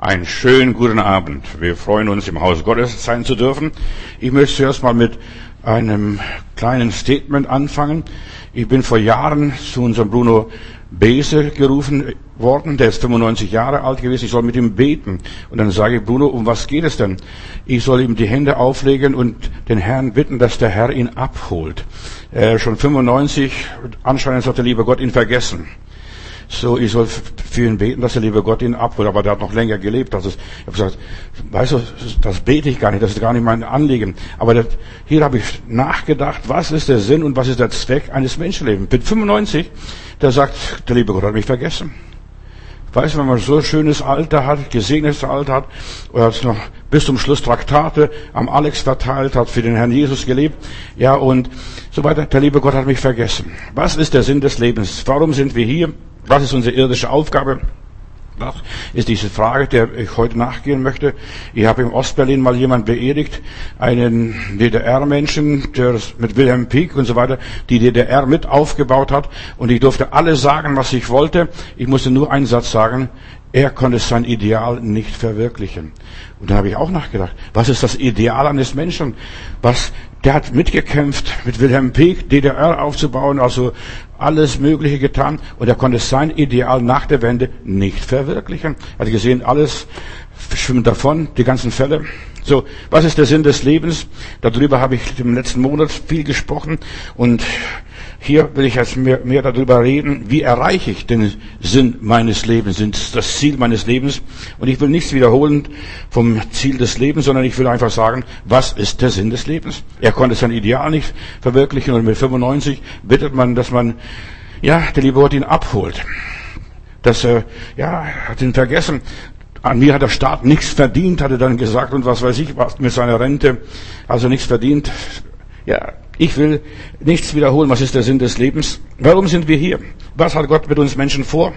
Einen schönen guten Abend. Wir freuen uns, im Haus Gottes sein zu dürfen. Ich möchte zuerst mal mit einem kleinen Statement anfangen. Ich bin vor Jahren zu unserem Bruno Bese gerufen worden. Der ist 95 Jahre alt gewesen. Ich soll mit ihm beten. Und dann sage ich, Bruno, um was geht es denn? Ich soll ihm die Hände auflegen und den Herrn bitten, dass der Herr ihn abholt. Er schon 95. Anscheinend hat der liebe Gott ihn vergessen. So, ich soll für ihn beten, dass der liebe Gott ihn abholt. Aber der hat noch länger gelebt. Also, ich habe gesagt, weißt du, das bete ich gar nicht, das ist gar nicht mein Anliegen. Aber das, hier habe ich nachgedacht, was ist der Sinn und was ist der Zweck eines Menschenlebens. Mit 95, der sagt, der liebe Gott hat mich vergessen. Weißt du, wenn man so schönes Alter hat, gesegnetes Alter hat, oder hat noch bis zum Schluss Traktate am Alex verteilt, hat für den Herrn Jesus gelebt, ja, und so weiter. Der liebe Gott hat mich vergessen. Was ist der Sinn des Lebens? Warum sind wir hier? Was ist unsere irdische Aufgabe? Das ist diese Frage, der ich heute nachgehen möchte. Ich habe im Ostberlin mal jemand beerdigt, einen DDR-Menschen, der mit Wilhelm Pieck und so weiter die DDR mit aufgebaut hat. Und ich durfte alles sagen, was ich wollte. Ich musste nur einen Satz sagen. Er konnte sein Ideal nicht verwirklichen. Und da habe ich auch nachgedacht, was ist das Ideal eines Menschen? Was, der hat mitgekämpft, mit Wilhelm Pieck DDR aufzubauen, also alles Mögliche getan und er konnte sein Ideal nach der Wende nicht verwirklichen. Er hat gesehen, alles schwimmt davon, die ganzen Fälle. So, was ist der Sinn des Lebens? Darüber habe ich im letzten Monat viel gesprochen und hier will ich jetzt mehr, mehr darüber reden, wie erreiche ich den Sinn meines Lebens, das Ziel meines Lebens. Und ich will nichts wiederholen vom Ziel des Lebens, sondern ich will einfach sagen, was ist der Sinn des Lebens? Er konnte sein Ideal nicht verwirklichen und mit 95 bittet man, dass man, ja, der liebe Gott ihn abholt. Das, äh, ja, hat ihn vergessen. An mir hat der Staat nichts verdient, hat er dann gesagt und was weiß ich, was mit seiner Rente, also nichts verdient. Ja, ich will nichts wiederholen. Was ist der Sinn des Lebens? Warum sind wir hier? Was hat Gott mit uns Menschen vor?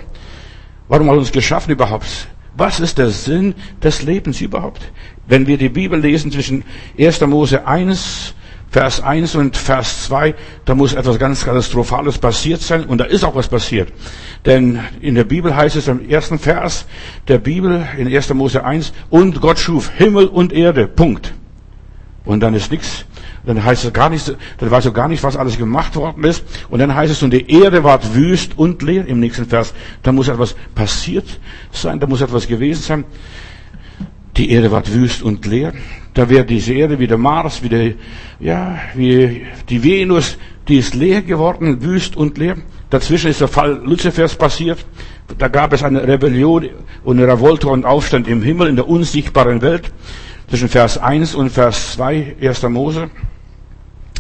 Warum hat er uns geschaffen überhaupt? Was ist der Sinn des Lebens überhaupt? Wenn wir die Bibel lesen zwischen 1. Mose 1, Vers 1 und Vers 2, da muss etwas ganz Katastrophales passiert sein und da ist auch was passiert. Denn in der Bibel heißt es im ersten Vers der Bibel in 1. Mose 1, und Gott schuf Himmel und Erde, Punkt. Und dann ist nichts dann heißt es gar nicht, dann weißt du gar nicht, was alles gemacht worden ist. Und dann heißt es, und die Erde ward wüst und leer im nächsten Vers. Da muss etwas passiert sein, da muss etwas gewesen sein. Die Erde ward wüst und leer. Da wäre diese Erde wie der Mars, wie der, ja, wie die Venus, die ist leer geworden, wüst und leer. Dazwischen ist der Fall Luzifers passiert. Da gab es eine Rebellion und eine Revolte und Aufstand im Himmel, in der unsichtbaren Welt. Zwischen Vers 1 und Vers 2, 1. Mose.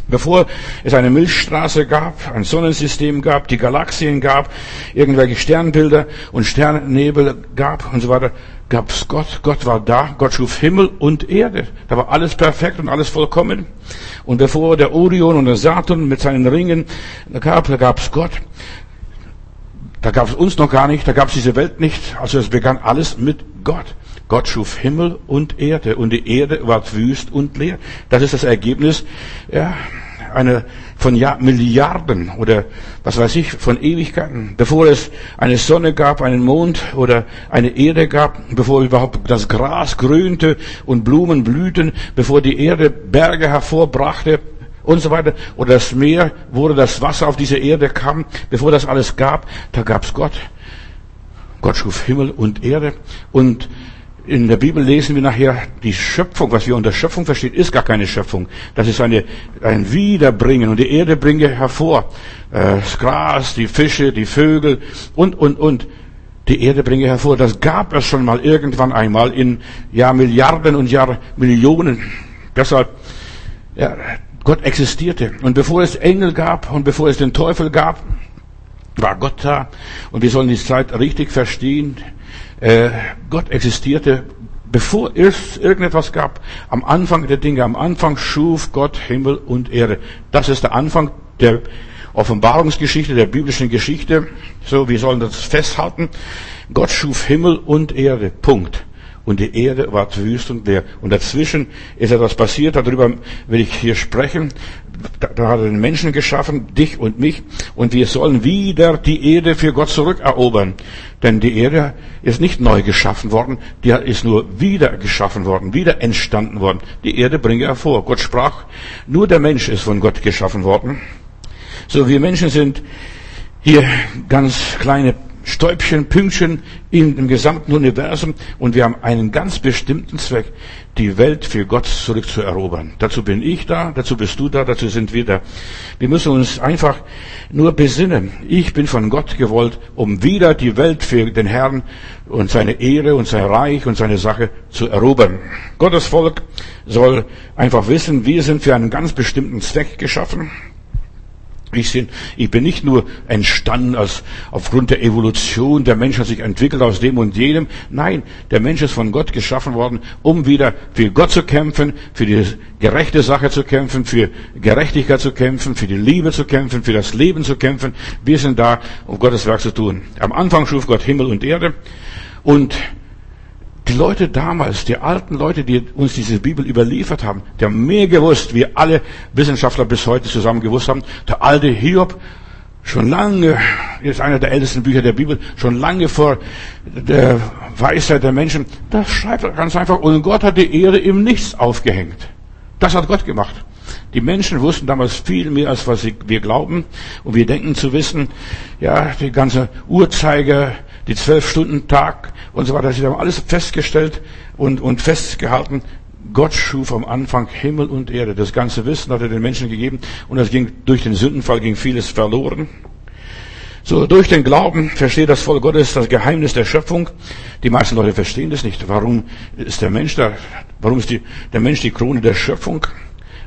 Bevor es eine Milchstraße gab, ein Sonnensystem gab, die Galaxien gab, irgendwelche Sternbilder und Sternennebel gab und so weiter, gab es Gott. Gott war da. Gott schuf Himmel und Erde. Da war alles perfekt und alles vollkommen. Und bevor der Orion und der Saturn mit seinen Ringen gab, da gab es Gott. Da gab es uns noch gar nicht, da gab es diese Welt nicht. Also es begann alles mit Gott. Gott schuf Himmel und Erde und die Erde war wüst und leer. Das ist das Ergebnis ja, einer von ja, Milliarden oder was weiß ich, von Ewigkeiten. Bevor es eine Sonne gab, einen Mond oder eine Erde gab, bevor überhaupt das Gras grünte und Blumen blühten, bevor die Erde Berge hervorbrachte, und so weiter. Oder das Meer, wo das Wasser auf diese Erde kam, bevor das alles gab, da gab's Gott. Gott schuf Himmel und Erde. Und in der Bibel lesen wir nachher, die Schöpfung, was wir unter Schöpfung verstehen, ist gar keine Schöpfung. Das ist eine, ein Wiederbringen und die Erde bringe hervor. Äh, das Gras, die Fische, die Vögel und, und, und. Die Erde bringe hervor. Das gab es schon mal irgendwann einmal in, ja, Milliarden und Jahr Millionen. Deshalb, ja, Gott existierte. Und bevor es Engel gab und bevor es den Teufel gab, war Gott da. Und wir sollen die Zeit richtig verstehen. Äh, Gott existierte, bevor es irgendetwas gab. Am Anfang der Dinge, am Anfang schuf Gott Himmel und Erde. Das ist der Anfang der Offenbarungsgeschichte, der biblischen Geschichte. So, wir sollen das festhalten. Gott schuf Himmel und Erde. Punkt. Und die Erde war wüst und leer. Und dazwischen ist etwas passiert, darüber will ich hier sprechen. Da, hat er den Menschen geschaffen, dich und mich, und wir sollen wieder die Erde für Gott zurückerobern. Denn die Erde ist nicht neu geschaffen worden, die ist nur wieder geschaffen worden, wieder entstanden worden. Die Erde bringe hervor. Gott sprach, nur der Mensch ist von Gott geschaffen worden. So, wir Menschen sind hier ganz kleine Stäubchen, Pünktchen in dem gesamten Universum und wir haben einen ganz bestimmten Zweck, die Welt für Gott zurückzuerobern. Dazu bin ich da, dazu bist du da, dazu sind wir da. Wir müssen uns einfach nur besinnen. Ich bin von Gott gewollt, um wieder die Welt für den Herrn und seine Ehre und sein Reich und seine Sache zu erobern. Gottes Volk soll einfach wissen, wir sind für einen ganz bestimmten Zweck geschaffen. Ich, bin, ich bin nicht nur entstanden als, aufgrund der Evolution, der Mensch hat sich entwickelt aus dem und jenem. Nein, der Mensch ist von Gott geschaffen worden, um wieder für Gott zu kämpfen, für die gerechte Sache zu kämpfen, für Gerechtigkeit zu kämpfen, für die Liebe zu kämpfen, für das Leben zu kämpfen. Wir sind da, um Gottes Werk zu tun. Am Anfang schuf Gott Himmel und Erde und die Leute damals, die alten Leute, die uns diese Bibel überliefert haben, die haben mehr gewusst, wie alle Wissenschaftler bis heute zusammen gewusst haben. Der alte Hiob, schon lange, ist einer der ältesten Bücher der Bibel, schon lange vor der Weisheit der Menschen, das schreibt er ganz einfach, und Gott hat die Erde im Nichts aufgehängt. Das hat Gott gemacht. Die Menschen wussten damals viel mehr, als was wir glauben. Und wir denken zu wissen, ja, die ganze Uhrzeiger, die zwölf Stunden Tag und so weiter. Sie haben alles festgestellt und, und festgehalten. Gott schuf am Anfang Himmel und Erde. Das ganze Wissen hat er den Menschen gegeben und es ging durch den Sündenfall ging vieles verloren. So, durch den Glauben versteht das Volk Gottes das Geheimnis der Schöpfung. Die meisten Leute verstehen das nicht. Warum ist der Mensch da? Warum ist die, der Mensch die Krone der Schöpfung?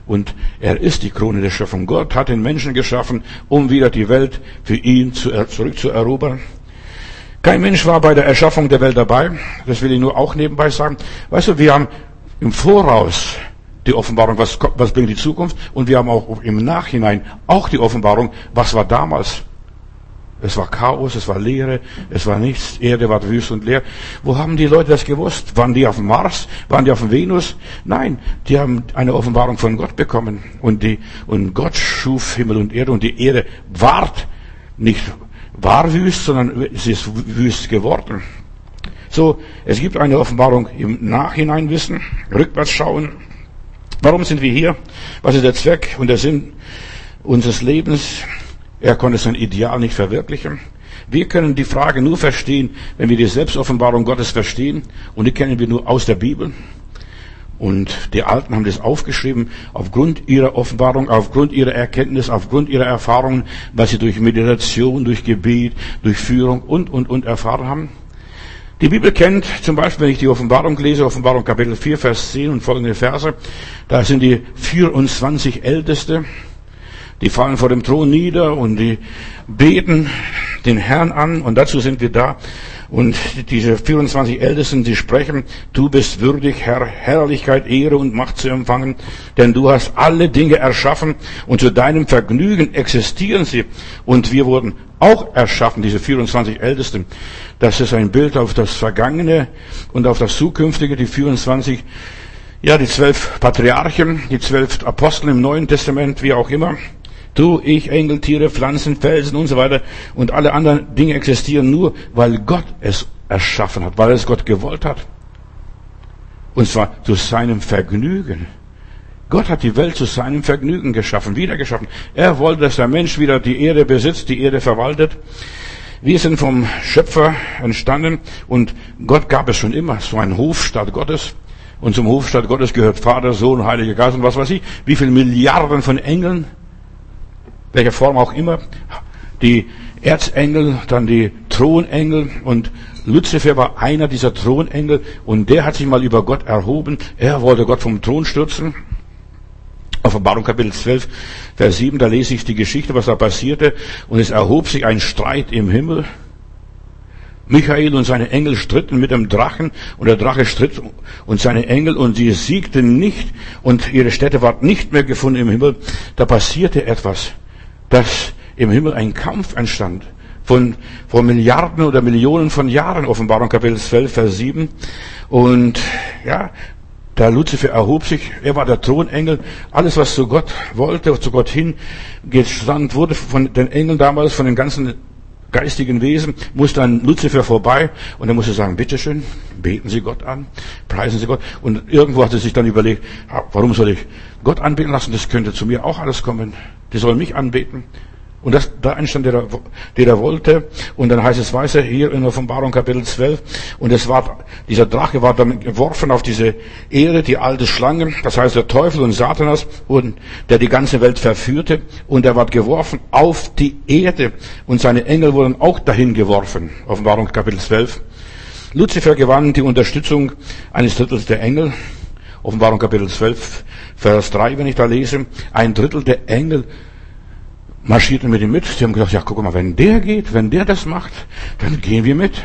Und er ist die Krone der Schöpfung. Gott hat den Menschen geschaffen, um wieder die Welt für ihn zu, zurückzuerobern. Kein Mensch war bei der Erschaffung der Welt dabei. Das will ich nur auch nebenbei sagen. Weißt du, wir haben im Voraus die Offenbarung, was, was bringt die Zukunft, und wir haben auch im Nachhinein auch die Offenbarung, was war damals. Es war Chaos, es war Leere, es war nichts, Erde war wüst und leer. Wo haben die Leute das gewusst? Waren die auf dem Mars? Waren die auf dem Venus? Nein, die haben eine Offenbarung von Gott bekommen. Und, die, und Gott schuf Himmel und Erde und die Erde ward nicht war wüst, sondern es ist wüst geworden. So, es gibt eine Offenbarung im Nachhinein wissen, rückwärts schauen. Warum sind wir hier? Was ist der Zweck und der Sinn unseres Lebens? Er konnte sein Ideal nicht verwirklichen. Wir können die Frage nur verstehen, wenn wir die Selbstoffenbarung Gottes verstehen. Und die kennen wir nur aus der Bibel. Und die Alten haben das aufgeschrieben aufgrund ihrer Offenbarung, aufgrund ihrer Erkenntnis, aufgrund ihrer Erfahrungen, was sie durch Meditation, durch Gebet, durch Führung und, und, und erfahren haben. Die Bibel kennt zum Beispiel, wenn ich die Offenbarung lese, Offenbarung Kapitel 4, Vers 10 und folgende Verse, da sind die 24 Älteste, die fallen vor dem Thron nieder und die beten den Herrn an und dazu sind wir da. Und diese 24 Ältesten, die sprechen, du bist würdig, Herr, Herrlichkeit, Ehre und Macht zu empfangen, denn du hast alle Dinge erschaffen und zu deinem Vergnügen existieren sie. Und wir wurden auch erschaffen, diese 24 Ältesten. Das ist ein Bild auf das Vergangene und auf das Zukünftige, die 24 ja, die zwölf Patriarchen, die zwölf Apostel im Neuen Testament, wie auch immer. Du, ich, Engel, Tiere, Pflanzen, Felsen und so weiter und alle anderen Dinge existieren nur, weil Gott es erschaffen hat, weil es Gott gewollt hat. Und zwar zu seinem Vergnügen. Gott hat die Welt zu seinem Vergnügen geschaffen, wieder geschaffen. Er wollte, dass der Mensch wieder die Erde besitzt, die Erde verwaltet. Wir sind vom Schöpfer entstanden und Gott gab es schon immer, so ein Hofstaat Gottes. Und zum Hofstaat Gottes gehört Vater, Sohn, Heiliger Geist und was weiß ich. Wie viele Milliarden von Engeln welcher Form auch immer, die Erzengel, dann die Thronengel und Luzifer war einer dieser Thronengel und der hat sich mal über Gott erhoben. Er wollte Gott vom Thron stürzen. Offenbarung Kapitel 12, Vers 7, da lese ich die Geschichte, was da passierte. Und es erhob sich ein Streit im Himmel. Michael und seine Engel stritten mit dem Drachen und der Drache stritt und seine Engel und sie siegten nicht und ihre Stätte ward nicht mehr gefunden im Himmel. Da passierte etwas dass im Himmel ein Kampf entstand. von, von Milliarden oder Millionen von Jahren, Offenbarung Kapitel 12, Vers 7. Und ja, der Luzifer erhob sich, er war der Thronengel. Alles, was zu Gott wollte, zu Gott hin gesandt wurde von den Engeln damals, von den ganzen geistigen Wesen, musste an Luzifer vorbei und er musste sagen, bitteschön, beten Sie Gott an, preisen Sie Gott. Und irgendwo hat er sich dann überlegt, warum soll ich Gott anbeten lassen? Das könnte zu mir auch alles kommen. Die sollen mich anbeten. Und das, da entstand, der, der er wollte. Und dann heißt es weiter hier in Offenbarung Kapitel 12. Und es war, dieser Drache war dann geworfen auf diese Erde, die alte Schlange. Das heißt der Teufel und Satanas, und der die ganze Welt verführte. Und er war geworfen auf die Erde. Und seine Engel wurden auch dahin geworfen. Offenbarung Kapitel 12. Luzifer gewann die Unterstützung eines Drittels der Engel. Offenbarung Kapitel 12, Vers 3, wenn ich da lese. Ein Drittel der Engel marschierten mit ihm mit. Sie haben gesagt, ja, guck mal, wenn der geht, wenn der das macht, dann gehen wir mit.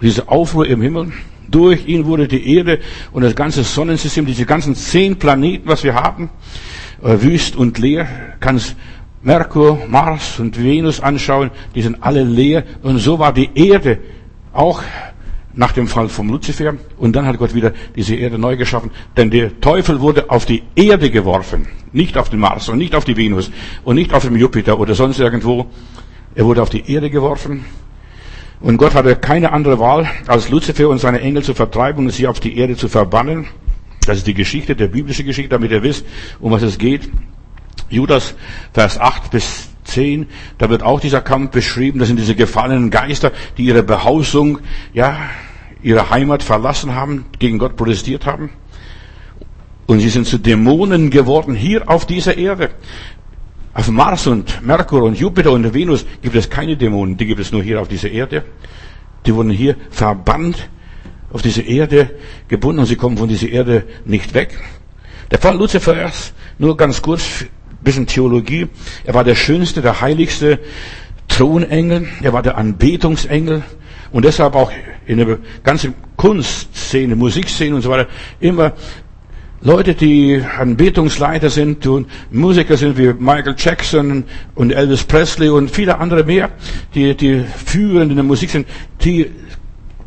Diese Aufruhr im Himmel, durch ihn wurde die Erde und das ganze Sonnensystem, diese ganzen zehn Planeten, was wir haben, äh, wüst und leer, kannst Merkur, Mars und Venus anschauen, die sind alle leer und so war die Erde auch nach dem Fall vom Luzifer. Und dann hat Gott wieder diese Erde neu geschaffen. Denn der Teufel wurde auf die Erde geworfen. Nicht auf den Mars und nicht auf die Venus und nicht auf den Jupiter oder sonst irgendwo. Er wurde auf die Erde geworfen. Und Gott hatte keine andere Wahl, als Luzifer und seine Engel zu vertreiben und sie auf die Erde zu verbannen. Das ist die Geschichte, der biblische Geschichte, damit ihr wisst, um was es geht. Judas, Vers 8 bis 10, da wird auch dieser Kampf beschrieben. Das sind diese gefallenen Geister, die ihre Behausung, ja, ihre Heimat verlassen haben, gegen Gott protestiert haben. Und sie sind zu Dämonen geworden hier auf dieser Erde. Auf Mars und Merkur und Jupiter und Venus gibt es keine Dämonen, die gibt es nur hier auf dieser Erde. Die wurden hier verbannt, auf diese Erde gebunden und sie kommen von dieser Erde nicht weg. Der Fall Lucifer, nur ganz kurz, bisschen Theologie. Er war der schönste, der heiligste Thronengel. Er war der Anbetungsengel. Und deshalb auch in der ganzen Kunstszene, Musikszene und so weiter immer Leute, die Anbetungsleiter sind und Musiker sind wie Michael Jackson und Elvis Presley und viele andere mehr, die, die führend in der Musik sind, die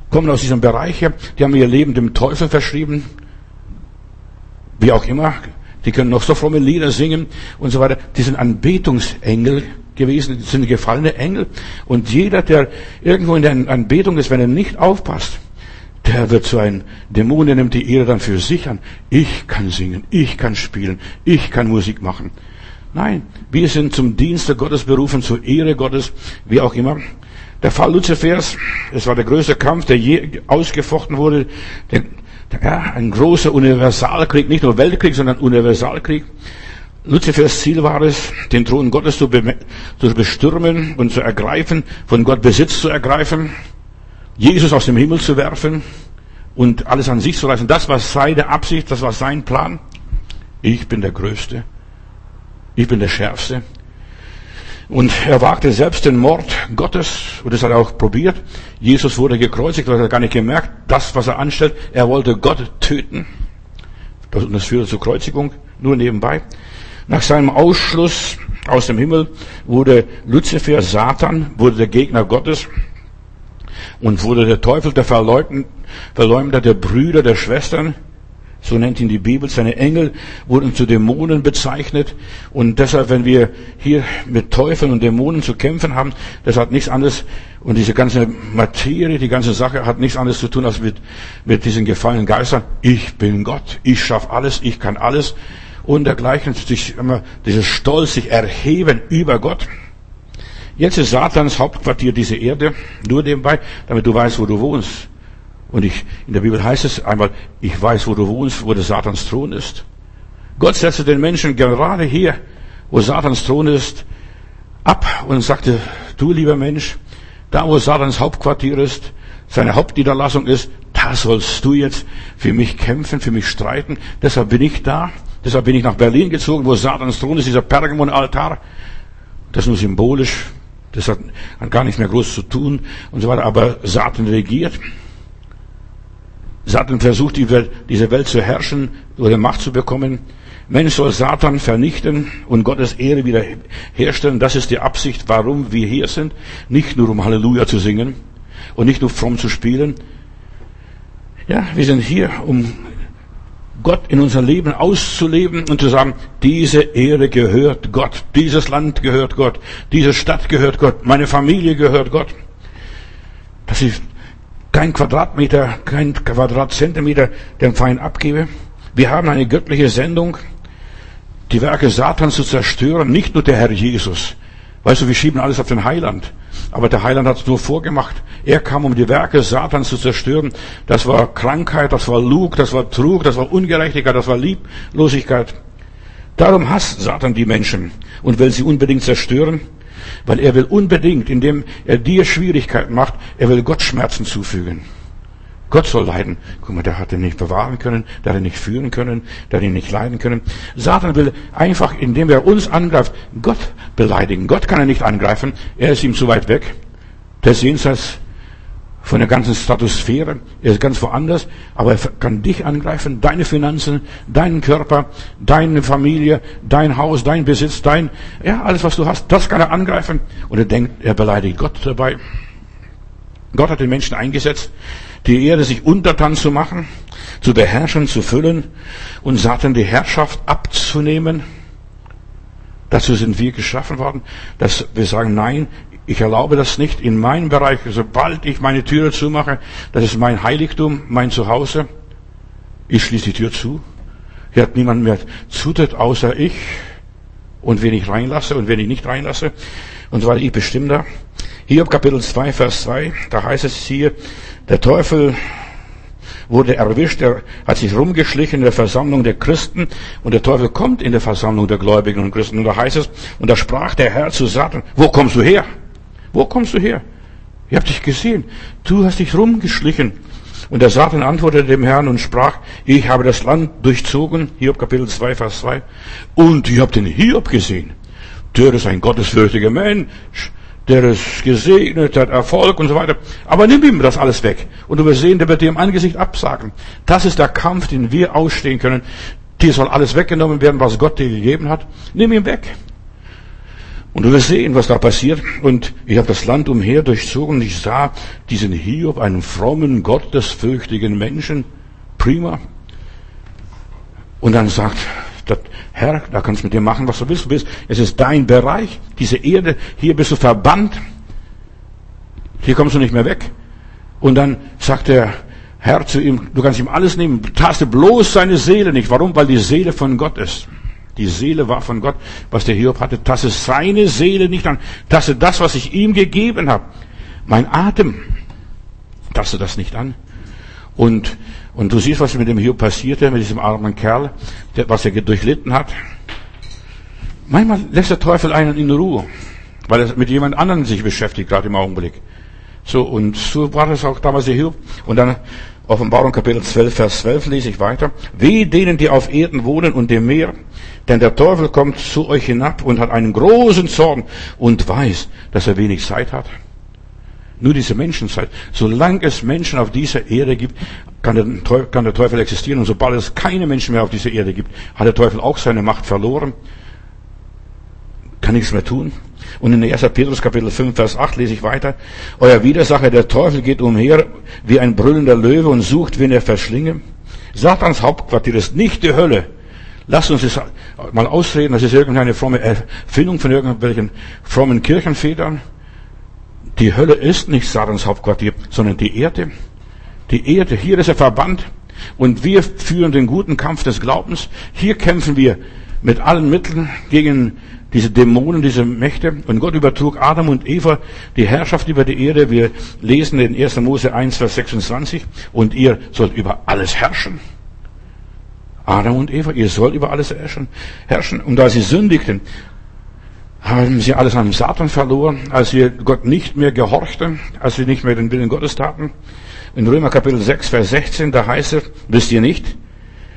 kommen aus diesem Bereich her, die haben ihr Leben dem Teufel verschrieben, wie auch immer, die können noch so fromme Lieder singen und so weiter, die sind Anbetungsengel gewesen, das sind gefallene Engel. Und jeder, der irgendwo in der Anbetung ist, wenn er nicht aufpasst, der wird zu einem Dämon, der nimmt die Ehre dann für sich an. Ich kann singen, ich kann spielen, ich kann Musik machen. Nein, wir sind zum Dienste Gottes berufen, zur Ehre Gottes, wie auch immer. Der Fall Luzifers, es war der größte Kampf, der je ausgefochten wurde. Der, ja, ein großer Universalkrieg, nicht nur Weltkrieg, sondern Universalkrieg. Luzifers Ziel war es, den Thron Gottes zu, zu bestürmen und zu ergreifen, von Gott Besitz zu ergreifen, Jesus aus dem Himmel zu werfen und alles an sich zu reißen. Das war seine Absicht, das war sein Plan. Ich bin der Größte. Ich bin der Schärfste. Und er wagte selbst den Mord Gottes, und das hat er auch probiert. Jesus wurde gekreuzigt, das hat er gar nicht gemerkt. Das, was er anstellt, er wollte Gott töten. Das führte zur Kreuzigung, nur nebenbei. Nach seinem Ausschluss aus dem Himmel wurde Luzifer, Satan, wurde der Gegner Gottes und wurde der Teufel, der Verleumder der Brüder, der Schwestern. So nennt ihn die Bibel. Seine Engel wurden zu Dämonen bezeichnet. Und deshalb, wenn wir hier mit Teufeln und Dämonen zu kämpfen haben, das hat nichts anderes, und diese ganze Materie, die ganze Sache hat nichts anderes zu tun als mit, mit diesen gefallenen Geistern. Ich bin Gott. Ich schaffe alles. Ich kann alles und dergleichen, sich immer dieses Stolz, sich erheben über Gott. Jetzt ist Satans Hauptquartier diese Erde, nur nebenbei, damit du weißt, wo du wohnst. Und ich, in der Bibel heißt es einmal, ich weiß, wo du wohnst, wo der Satans Thron ist. Gott setzte den Menschen gerade hier, wo Satans Thron ist, ab und sagte, du lieber Mensch, da wo Satans Hauptquartier ist, seine Hauptniederlassung ist, da sollst du jetzt für mich kämpfen, für mich streiten. Deshalb bin ich da. Deshalb bin ich nach Berlin gezogen, wo Satans Thron ist, dieser Pergamon-Altar. Das ist nur symbolisch. Das hat, gar nichts mehr groß zu tun und so weiter. Aber Satan regiert. Satan versucht, Welt, diese Welt zu herrschen oder Macht zu bekommen. Mensch soll Satan vernichten und Gottes Ehre wieder herstellen. Das ist die Absicht, warum wir hier sind. Nicht nur um Halleluja zu singen und nicht nur fromm zu spielen. Ja, wir sind hier, um Gott in unser Leben auszuleben und zu sagen, diese Ehre gehört Gott, dieses Land gehört Gott, diese Stadt gehört Gott, meine Familie gehört Gott. Dass ich kein Quadratmeter, kein Quadratzentimeter dem Feind abgebe. Wir haben eine göttliche Sendung, die Werke Satans zu zerstören, nicht nur der Herr Jesus. Weißt du, wir schieben alles auf den Heiland. Aber der Heiland hat es nur vorgemacht. Er kam, um die Werke Satans zu zerstören. Das war Krankheit, das war Lug, das war Trug, das war Ungerechtigkeit, das war Lieblosigkeit. Darum hasst Satan die Menschen und will sie unbedingt zerstören, weil er will unbedingt, indem er dir Schwierigkeiten macht, er will Gott Schmerzen zufügen. Gott soll leiden. Guck mal, der hat ihn nicht bewahren können, der hat ihn nicht führen können, der hat ihn nicht leiden können. Satan will einfach, indem er uns angreift, Gott beleidigen. Gott kann er nicht angreifen, er ist ihm zu weit weg. Der jenseits von der ganzen Stratosphäre, er ist ganz woanders, aber er kann dich angreifen, deine Finanzen, deinen Körper, deine Familie, dein Haus, dein Besitz, dein, ja, alles was du hast, das kann er angreifen. Und er denkt, er beleidigt Gott dabei. Gott hat den Menschen eingesetzt, die Erde sich untertan zu machen, zu beherrschen, zu füllen und Satan die Herrschaft abzunehmen. Dazu sind wir geschaffen worden, dass wir sagen, nein, ich erlaube das nicht in meinem Bereich. Sobald ich meine Türe zumache, das ist mein Heiligtum, mein Zuhause. Ich schließe die Tür zu. Hier hat niemand mehr Zutritt außer ich und wen ich reinlasse und wen ich nicht reinlasse. Und so weiter. Ich bestimme da. Hiob Kapitel 2, Vers 2, da heißt es hier, der Teufel wurde erwischt, er hat sich rumgeschlichen in der Versammlung der Christen und der Teufel kommt in der Versammlung der Gläubigen und Christen und da heißt es, und da sprach der Herr zu Satan, wo kommst du her? Wo kommst du her? Ich habe dich gesehen, du hast dich rumgeschlichen. Und der Satan antwortete dem Herrn und sprach, ich habe das Land durchzogen, Hiob Kapitel 2, Vers 2, und ich habe den Hiob gesehen. Der ist ein gottesfürchtiger Mensch, der ist gesegnet, hat Erfolg und so weiter. Aber nimm ihm das alles weg. Und du wirst sehen, der wird dir im Angesicht absagen. Das ist der Kampf, den wir ausstehen können. Dir soll alles weggenommen werden, was Gott dir gegeben hat. Nimm ihn weg. Und du wirst sehen, was da passiert. Und ich habe das Land umher durchzogen und ich sah diesen Hiob, einen frommen, gottesfürchtigen Menschen. Prima. Und dann sagt Herr, da kannst du mit dir machen, was du willst. Du bist, es ist dein Bereich, diese Erde, hier bist du verbannt. Hier kommst du nicht mehr weg. Und dann sagt der Herr zu ihm, du kannst ihm alles nehmen, taste bloß seine Seele nicht. Warum? Weil die Seele von Gott ist. Die Seele war von Gott, was der Hiob hatte. Taste seine Seele nicht an. Taste das, was ich ihm gegeben habe. Mein Atem. Taste das nicht an. Und und du siehst, was mit dem Hiob passierte, mit diesem armen Kerl, der, was er durchlitten hat. Manchmal lässt der Teufel einen in Ruhe, weil er mit jemand anderem sich beschäftigt, gerade im Augenblick. So, und so war das auch damals der Hiob. Und dann Offenbarung Kapitel 12, Vers 12 lese ich weiter. Wie denen, die auf Erden wohnen und dem Meer, denn der Teufel kommt zu euch hinab und hat einen großen Zorn und weiß, dass er wenig Zeit hat. Nur diese Menschenzeit. Solange es Menschen auf dieser Erde gibt, kann der, Teufel, existieren. Und sobald es keine Menschen mehr auf dieser Erde gibt, hat der Teufel auch seine Macht verloren. Kann nichts mehr tun. Und in 1. Petrus Kapitel 5, Vers 8 lese ich weiter. Euer Widersacher, der Teufel, geht umher wie ein brüllender Löwe und sucht, wen er verschlinge. Satans Hauptquartier ist nicht die Hölle. Lasst uns das mal ausreden. Das ist irgendeine fromme Erfindung von irgendwelchen frommen Kirchenvätern. Die Hölle ist nicht Satans Hauptquartier, sondern die Erde. Die Erde, hier ist er verbannt und wir führen den guten Kampf des Glaubens. Hier kämpfen wir mit allen Mitteln gegen diese Dämonen, diese Mächte. Und Gott übertrug Adam und Eva die Herrschaft über die Erde. Wir lesen in 1. Mose 1, Vers 26. Und ihr sollt über alles herrschen. Adam und Eva, ihr sollt über alles herrschen. Und da sie sündigten, haben sie alles an Satan verloren, als sie Gott nicht mehr gehorchten, als sie nicht mehr den Willen Gottes taten. In Römer Kapitel 6, Vers 16, da heißt es, wisst ihr nicht,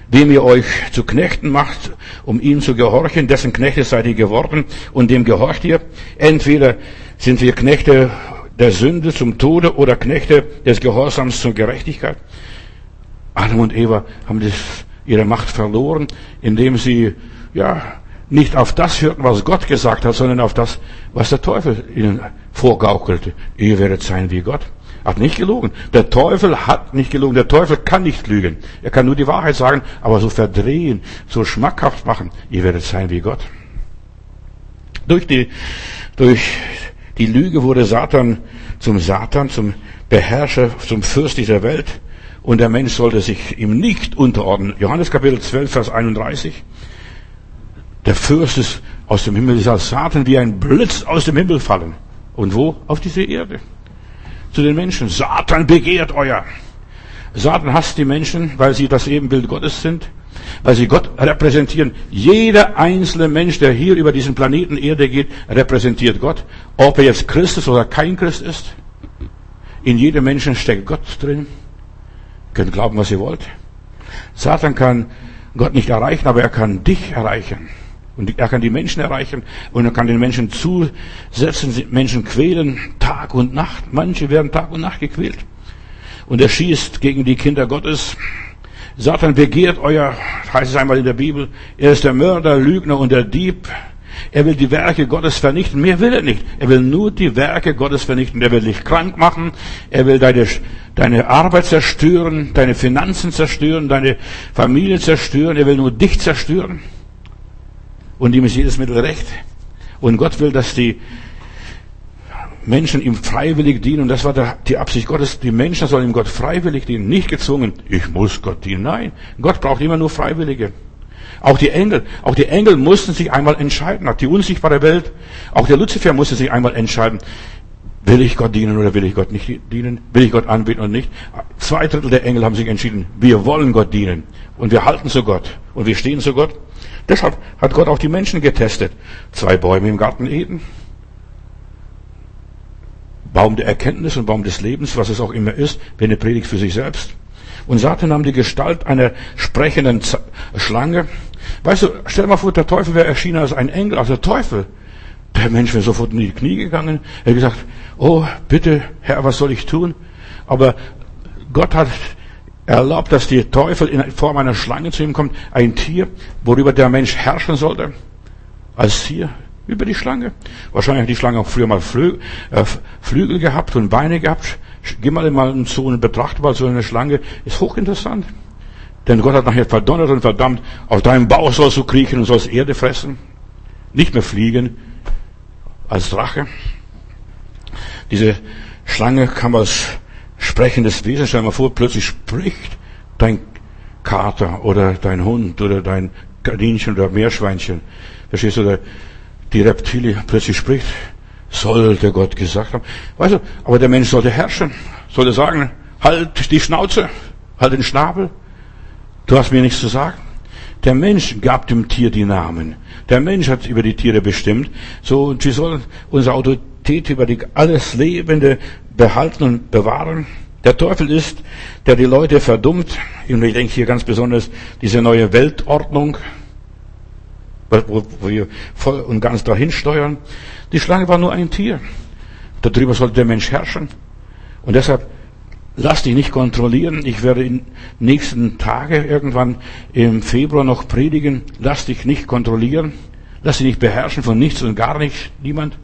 wem ihr euch zu Knechten macht, um ihm zu gehorchen, dessen Knechte seid ihr geworden und dem gehorcht ihr. Entweder sind wir Knechte der Sünde zum Tode oder Knechte des Gehorsams zur Gerechtigkeit. Adam und Eva haben das ihre Macht verloren, indem sie, ja, nicht auf das hörten, was Gott gesagt hat, sondern auf das, was der Teufel ihnen vorgaukelte. Ihr werdet sein wie Gott. Hat nicht gelogen. Der Teufel hat nicht gelogen. Der Teufel kann nicht lügen. Er kann nur die Wahrheit sagen, aber so verdrehen, so schmackhaft machen. Ihr werdet sein wie Gott. Durch die, durch die Lüge wurde Satan zum Satan, zum Beherrscher, zum Fürst dieser Welt. Und der Mensch sollte sich ihm nicht unterordnen. Johannes Kapitel 12, Vers 31. Der Fürst ist aus dem Himmel, ist als Satan wie ein Blitz aus dem Himmel fallen. Und wo? Auf diese Erde. Zu den Menschen. Satan begehrt euer. Satan hasst die Menschen, weil sie das Ebenbild Gottes sind, weil sie Gott repräsentieren. Jeder einzelne Mensch, der hier über diesen Planeten Erde geht, repräsentiert Gott. Ob er jetzt Christus oder kein Christ ist. In jedem Menschen steckt Gott drin. Könnt glauben, was ihr wollt. Satan kann Gott nicht erreichen, aber er kann dich erreichen. Und er kann die Menschen erreichen und er kann den Menschen zusetzen, Menschen quälen, Tag und Nacht. Manche werden Tag und Nacht gequält. Und er schießt gegen die Kinder Gottes. Satan begehrt euer, heißt es einmal in der Bibel, er ist der Mörder, Lügner und der Dieb. Er will die Werke Gottes vernichten. Mehr will er nicht. Er will nur die Werke Gottes vernichten. Er will dich krank machen. Er will deine, deine Arbeit zerstören, deine Finanzen zerstören, deine Familie zerstören. Er will nur dich zerstören und ihm ist jedes Mittel recht. Und Gott will, dass die Menschen ihm freiwillig dienen. Und das war die Absicht Gottes. Die Menschen sollen ihm Gott freiwillig dienen, nicht gezwungen. Ich muss Gott dienen. Nein, Gott braucht immer nur Freiwillige. Auch die Engel, auch die Engel mussten sich einmal entscheiden. Auch die unsichtbare Welt, auch der Luzifer musste sich einmal entscheiden. Will ich Gott dienen oder will ich Gott nicht dienen? Will ich Gott anbeten oder nicht? Zwei Drittel der Engel haben sich entschieden, wir wollen Gott dienen. Und wir halten zu Gott. Und wir stehen zu Gott. Deshalb hat Gott auch die Menschen getestet. Zwei Bäume im Garten Eden. Baum der Erkenntnis und Baum des Lebens, was es auch immer ist, wenn eine Predigt für sich selbst. Und Satan nahm die Gestalt einer sprechenden Schlange. Weißt du, stell dir mal vor, der Teufel wäre erschienen als ein Engel, als der Teufel. Der Mensch wäre sofort in die Knie gegangen. Er hat gesagt, oh, bitte, Herr, was soll ich tun? Aber Gott hat erlaubt, dass die Teufel in Form einer Schlange zu ihm kommt, ein Tier, worüber der Mensch herrschen sollte, als Tier, über die Schlange. Wahrscheinlich hat die Schlange auch früher mal Flü äh, Flügel gehabt und Beine gehabt. Geh mal mal so und betrachte mal so eine Schlange, ist hochinteressant. Denn Gott hat nachher verdonnert und verdammt, aus deinem Bauch sollst du kriechen und sollst Erde fressen. Nicht mehr fliegen, als Drache. Diese Schlange kam als sprechendes Wesen. Stell dir mal vor, plötzlich spricht dein Kater oder dein Hund oder dein Kaninchen oder Meerschweinchen. Verstehst du? Oder die Reptilie plötzlich spricht. Sollte Gott gesagt haben. Weißt du, aber der Mensch sollte herrschen. Sollte sagen, halt die Schnauze, halt den Schnabel. Du hast mir nichts zu sagen. Der Mensch gab dem Tier die Namen. Der Mensch hat über die Tiere bestimmt. So, und sie sollen unsere Autorität über die, alles Lebende behalten und bewahren. Der Teufel ist, der die Leute verdummt. Und ich denke hier ganz besonders diese neue Weltordnung, wo, wir voll und ganz dahin steuern. Die Schlange war nur ein Tier. Darüber sollte der Mensch herrschen. Und deshalb lass dich nicht kontrollieren. Ich werde in nächsten Tage irgendwann im Februar noch predigen. Lass dich nicht kontrollieren. Lass dich nicht beherrschen von nichts und gar nicht, niemand.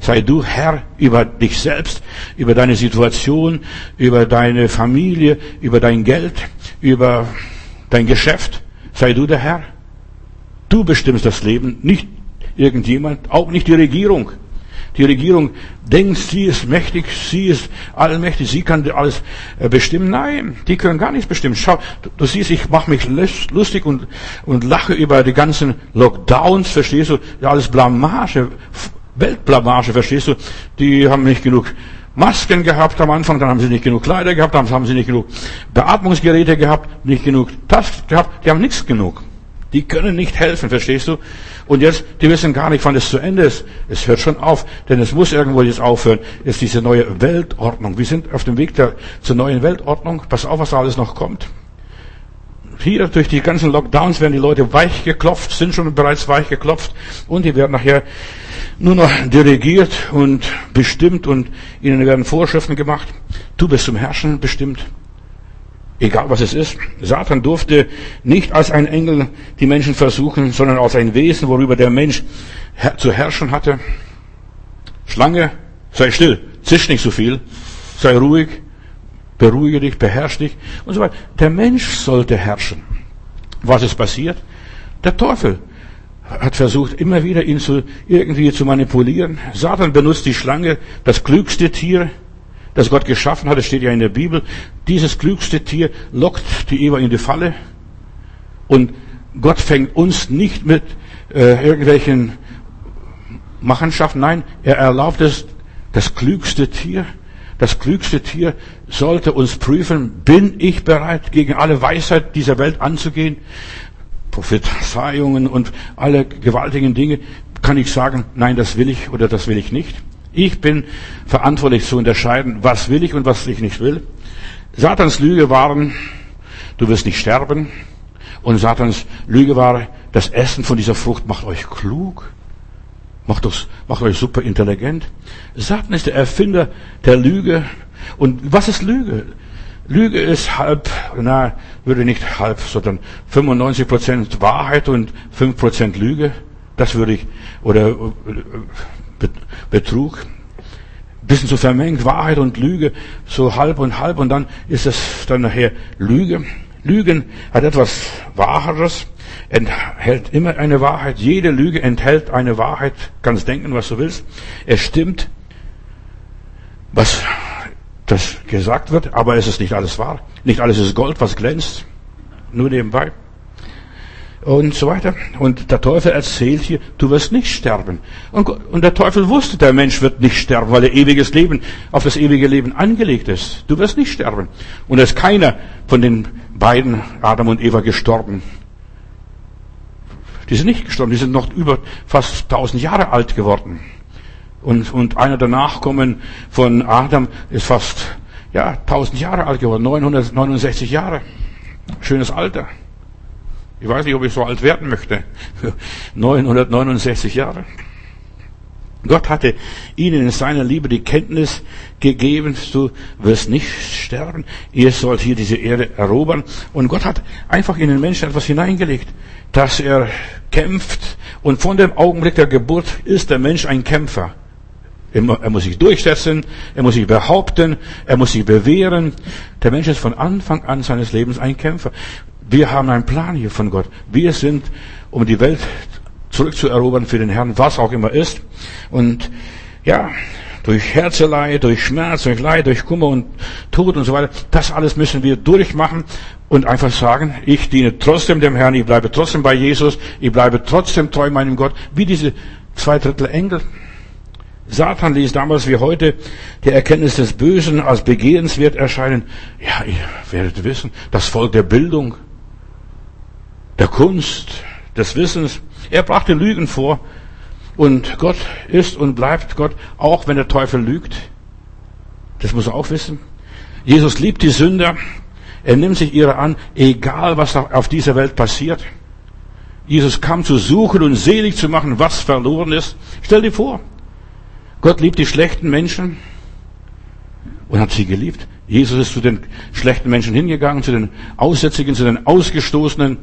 Sei du Herr über dich selbst, über deine Situation, über deine Familie, über dein Geld, über dein Geschäft. Sei du der Herr. Du bestimmst das Leben, nicht irgendjemand, auch nicht die Regierung. Die Regierung denkt, sie ist mächtig, sie ist allmächtig, sie kann alles äh, bestimmen. Nein, die können gar nichts bestimmen. Schau, du, du siehst, ich mache mich lustig und, und lache über die ganzen Lockdowns, verstehst du? Ja, alles Blamage, Weltblamage, verstehst du? Die haben nicht genug Masken gehabt am Anfang, dann haben sie nicht genug Kleider gehabt, dann haben sie nicht genug Beatmungsgeräte gehabt, nicht genug das gehabt, die haben nichts genug. Die können nicht helfen, verstehst du? Und jetzt, die wissen gar nicht, wann es zu Ende ist. Es hört schon auf, denn es muss irgendwo jetzt aufhören. Ist diese neue Weltordnung. Wir sind auf dem Weg der, zur neuen Weltordnung. Pass auf, was alles noch kommt. Hier durch die ganzen Lockdowns werden die Leute weich geklopft, sind schon bereits weich geklopft und die werden nachher nur noch dirigiert und bestimmt und ihnen werden Vorschriften gemacht. Du bist zum Herrschen bestimmt. Egal was es ist. Satan durfte nicht als ein Engel die Menschen versuchen, sondern als ein Wesen, worüber der Mensch zu herrschen hatte. Schlange, sei still, zisch nicht so viel, sei ruhig, beruhige dich, beherrsch dich und so weiter. Der Mensch sollte herrschen. Was ist passiert? Der Teufel hat versucht, immer wieder ihn zu, irgendwie zu manipulieren. Satan benutzt die Schlange, das klügste Tier, das Gott geschaffen hat, es steht ja in der Bibel. Dieses klügste Tier lockt die Eva in die Falle. Und Gott fängt uns nicht mit äh, irgendwelchen Machenschaften. Nein, er erlaubt es, das klügste Tier, das klügste Tier sollte uns prüfen, bin ich bereit, gegen alle Weisheit dieser Welt anzugehen? Prophezeiungen und alle gewaltigen Dinge, kann ich sagen, nein, das will ich oder das will ich nicht. Ich bin verantwortlich zu unterscheiden, was will ich und was ich nicht will. Satans Lüge waren, du wirst nicht sterben. Und Satans Lüge war, das Essen von dieser Frucht macht euch klug. Macht, uns, macht euch super intelligent. Satan ist der Erfinder der Lüge. Und was ist Lüge? Lüge ist halb, na, würde nicht halb, sondern 95 Prozent Wahrheit und 5 Prozent Lüge. Das würde ich, oder Betrug. Bisschen so vermengt, Wahrheit und Lüge, so halb und halb, und dann ist es dann nachher Lüge. Lügen hat etwas Wahres, enthält immer eine Wahrheit. Jede Lüge enthält eine Wahrheit. Kannst denken, was du willst. Es stimmt, was das gesagt wird, aber es ist nicht alles wahr. Nicht alles ist Gold, was glänzt. Nur nebenbei. Und so weiter. Und der Teufel erzählt hier, du wirst nicht sterben. Und, und der Teufel wusste, der Mensch wird nicht sterben, weil er ewiges Leben, auf das ewige Leben angelegt ist. Du wirst nicht sterben. Und es ist keiner von den beiden, Adam und Eva, gestorben. Die sind nicht gestorben, die sind noch über fast tausend Jahre alt geworden. Und, und einer der Nachkommen von Adam ist fast, ja, 1000 Jahre alt geworden, 969 Jahre. Schönes Alter. Ich weiß nicht, ob ich so alt werden möchte. 969 Jahre. Gott hatte ihnen in seiner Liebe die Kenntnis gegeben, du wirst nicht sterben, ihr sollt hier diese Erde erobern. Und Gott hat einfach in den Menschen etwas hineingelegt, dass er kämpft. Und von dem Augenblick der Geburt ist der Mensch ein Kämpfer. Er muss sich durchsetzen, er muss sich behaupten, er muss sich bewähren. Der Mensch ist von Anfang an seines Lebens ein Kämpfer. Wir haben einen Plan hier von Gott. Wir sind, um die Welt zurückzuerobern für den Herrn, was auch immer ist. Und ja, durch Herzeleid, durch Schmerz, durch Leid, durch Kummer und Tod und so weiter, das alles müssen wir durchmachen und einfach sagen, ich diene trotzdem dem Herrn, ich bleibe trotzdem bei Jesus, ich bleibe trotzdem treu meinem Gott, wie diese zwei Drittel Engel. Satan ließ damals wie heute die Erkenntnis des Bösen als begehrenswert erscheinen. Ja, ihr werdet wissen, das Volk der Bildung, der Kunst, des Wissens. Er brachte Lügen vor. Und Gott ist und bleibt Gott, auch wenn der Teufel lügt. Das muss er auch wissen. Jesus liebt die Sünder. Er nimmt sich ihrer an, egal was auf dieser Welt passiert. Jesus kam zu suchen und selig zu machen, was verloren ist. Stell dir vor, Gott liebt die schlechten Menschen und hat sie geliebt. Jesus ist zu den schlechten Menschen hingegangen, zu den Aussätzigen, zu den Ausgestoßenen.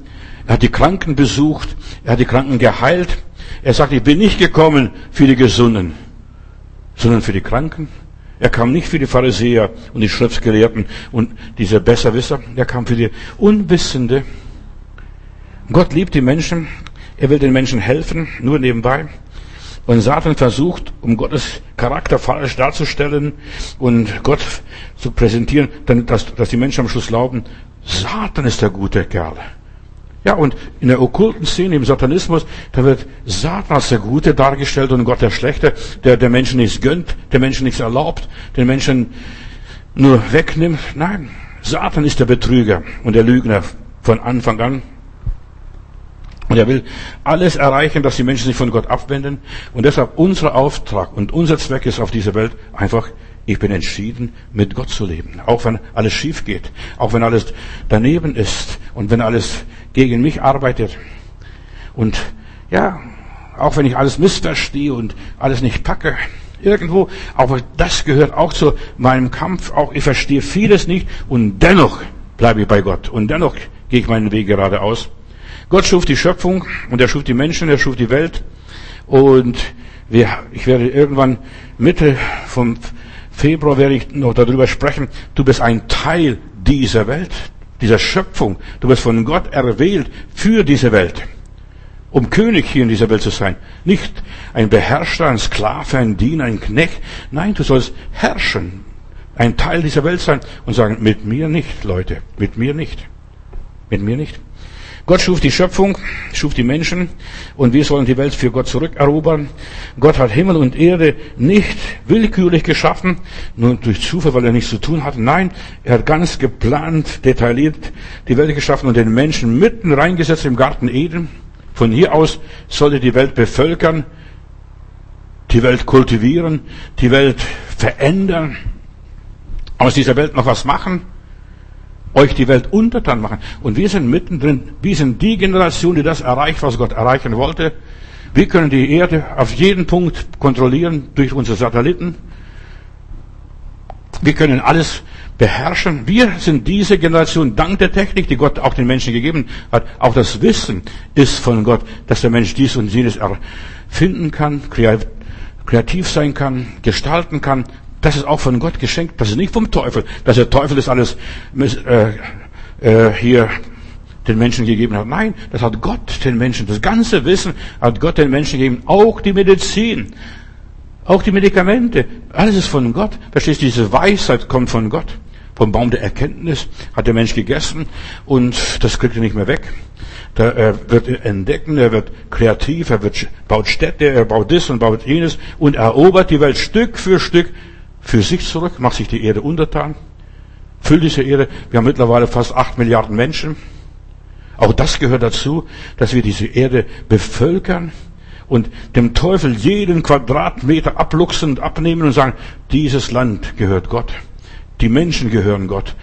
Er hat die Kranken besucht, er hat die Kranken geheilt. Er sagt, ich bin nicht gekommen für die Gesunden, sondern für die Kranken. Er kam nicht für die Pharisäer und die Schriftgelehrten und diese Besserwisser. Er kam für die Unwissende. Gott liebt die Menschen. Er will den Menschen helfen, nur nebenbei. Und Satan versucht, um Gottes Charakter falsch darzustellen und Gott zu präsentieren, dass, dass die Menschen am Schluss glauben, Satan ist der gute Kerl. Ja, und in der okkulten Szene, im Satanismus, da wird Satan als der Gute dargestellt und Gott der Schlechte, der der Menschen nichts gönnt, der Menschen nichts erlaubt, den Menschen nur wegnimmt. Nein, Satan ist der Betrüger und der Lügner von Anfang an. Und er will alles erreichen, dass die Menschen sich von Gott abwenden. Und deshalb unser Auftrag und unser Zweck ist auf dieser Welt einfach, ich bin entschieden, mit Gott zu leben. Auch wenn alles schief geht. Auch wenn alles daneben ist. Und wenn alles gegen mich arbeitet. Und ja, auch wenn ich alles missverstehe und alles nicht packe. Irgendwo, aber das gehört auch zu meinem Kampf. Auch ich verstehe vieles nicht. Und dennoch bleibe ich bei Gott. Und dennoch gehe ich meinen Weg geradeaus. Gott schuf die Schöpfung und er schuf die Menschen, er schuf die Welt. Und wir, ich werde irgendwann Mitte vom Februar werde ich noch darüber sprechen. Du bist ein Teil dieser Welt, dieser Schöpfung. Du bist von Gott erwählt für diese Welt, um König hier in dieser Welt zu sein. Nicht ein Beherrscher, ein Sklave, ein Diener, ein Knecht. Nein, du sollst herrschen, ein Teil dieser Welt sein und sagen, mit mir nicht, Leute, mit mir nicht, mit mir nicht. Gott schuf die Schöpfung, schuf die Menschen und wir sollen die Welt für Gott zurückerobern. Gott hat Himmel und Erde nicht willkürlich geschaffen, nur durch Zufall, weil er nichts zu tun hatte. Nein, er hat ganz geplant, detailliert die Welt geschaffen und den Menschen mitten reingesetzt im Garten Eden. Von hier aus sollte die Welt bevölkern, die Welt kultivieren, die Welt verändern, aus dieser Welt noch was machen euch die Welt untertan machen. Und wir sind mittendrin. Wir sind die Generation, die das erreicht, was Gott erreichen wollte. Wir können die Erde auf jeden Punkt kontrollieren durch unsere Satelliten. Wir können alles beherrschen. Wir sind diese Generation dank der Technik, die Gott auch den Menschen gegeben hat. Auch das Wissen ist von Gott, dass der Mensch dies und jenes erfinden kann, kreativ sein kann, gestalten kann, das ist auch von Gott geschenkt. Das ist nicht vom Teufel. Dass der Teufel das alles äh, äh, hier den Menschen gegeben hat. Nein, das hat Gott den Menschen. Das ganze Wissen hat Gott den Menschen gegeben. Auch die Medizin. Auch die Medikamente. Alles ist von Gott. Verstehst du, diese Weisheit kommt von Gott. Vom Baum der Erkenntnis hat der Mensch gegessen und das kriegt er nicht mehr weg. Er wird entdecken, er wird kreativ, er wird, baut Städte, er baut das und baut jenes und erobert die Welt Stück für Stück für sich zurück, macht sich die Erde untertan, füllt diese Erde. Wir haben mittlerweile fast acht Milliarden Menschen. Auch das gehört dazu, dass wir diese Erde bevölkern und dem Teufel jeden Quadratmeter abluchsen und abnehmen und sagen, dieses Land gehört Gott. Die Menschen gehören Gott.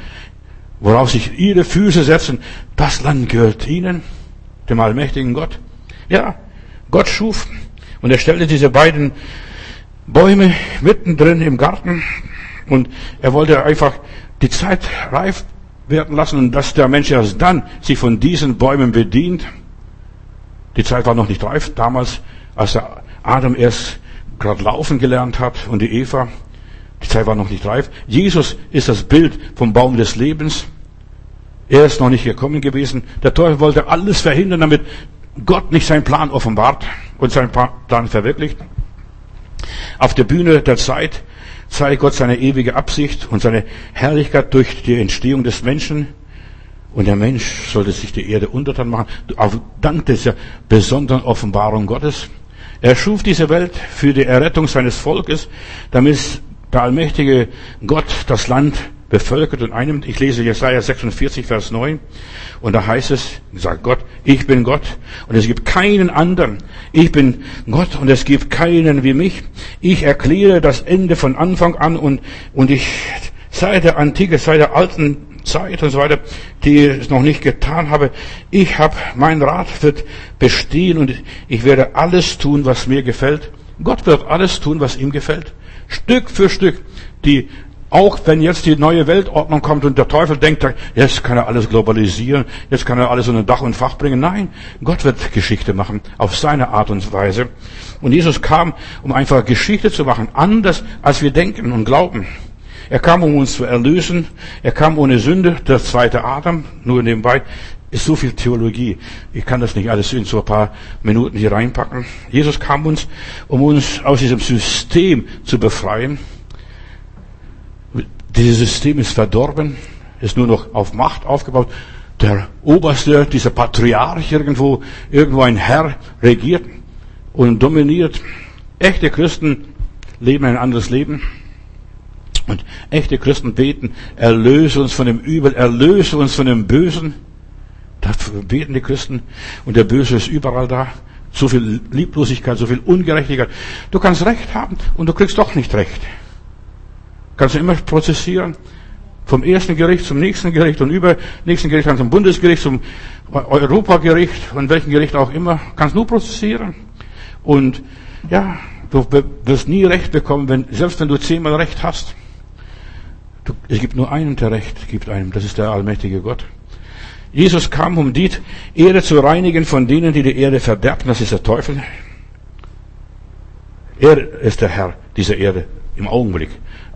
Worauf sich ihre Füße setzen, das Land gehört ihnen, dem allmächtigen Gott. Ja, Gott schuf und er stellte diese beiden Bäume mittendrin im Garten und er wollte einfach die Zeit reif werden lassen und dass der Mensch erst dann sich von diesen Bäumen bedient. Die Zeit war noch nicht reif damals, als der Adam erst gerade laufen gelernt hat und die Eva. Die Zeit war noch nicht reif. Jesus ist das Bild vom Baum des Lebens. Er ist noch nicht gekommen gewesen. Der Teufel wollte alles verhindern, damit Gott nicht seinen Plan offenbart und seinen Plan verwirklicht. Auf der Bühne der Zeit zeigt Gott seine ewige Absicht und seine Herrlichkeit durch die Entstehung des Menschen. Und der Mensch sollte sich die Erde untertan machen, auf dank dieser besonderen Offenbarung Gottes. Er schuf diese Welt für die Errettung seines Volkes, damit der allmächtige Gott das Land bevölkert und einnimmt. Ich lese Jesaja 46, Vers 9. Und da heißt es, sagt Gott, ich bin Gott und es gibt keinen anderen. Ich bin Gott und es gibt keinen wie mich. Ich erkläre das Ende von Anfang an und, und ich seit der Antike, seit der alten Zeit und so weiter, die es noch nicht getan habe. Ich habe, mein Rat wird bestehen und ich werde alles tun, was mir gefällt. Gott wird alles tun, was ihm gefällt. Stück für Stück. Die auch wenn jetzt die neue Weltordnung kommt und der Teufel denkt, jetzt kann er alles globalisieren, jetzt kann er alles unter Dach und Fach bringen. Nein, Gott wird Geschichte machen, auf seine Art und Weise. Und Jesus kam, um einfach Geschichte zu machen, anders als wir denken und glauben. Er kam, um uns zu erlösen. Er kam ohne Sünde, der zweite Adam, nur nebenbei ist so viel Theologie. Ich kann das nicht alles in so ein paar Minuten hier reinpacken. Jesus kam uns, um uns aus diesem System zu befreien. Dieses System ist verdorben, ist nur noch auf Macht aufgebaut. Der Oberste, dieser Patriarch irgendwo, irgendwo ein Herr regiert und dominiert. Echte Christen leben ein anderes Leben. Und echte Christen beten, erlöse uns von dem Übel, erlöse uns von dem Bösen. Dafür beten die Christen. Und der Böse ist überall da. So viel Lieblosigkeit, so viel Ungerechtigkeit. Du kannst Recht haben und du kriegst doch nicht Recht. Kannst du immer prozessieren. Vom ersten Gericht zum nächsten Gericht und über nächsten Gericht dann zum Bundesgericht, zum Europagericht und welchen Gericht auch immer. Kannst nur prozessieren. Und ja, du wirst nie Recht bekommen, wenn, selbst wenn du zehnmal Recht hast. Du, es gibt nur einen, der Recht gibt einem. Das ist der allmächtige Gott. Jesus kam, um die Erde zu reinigen von denen, die die Erde verderben. Das ist der Teufel. Er ist der Herr dieser Erde im Augenblick,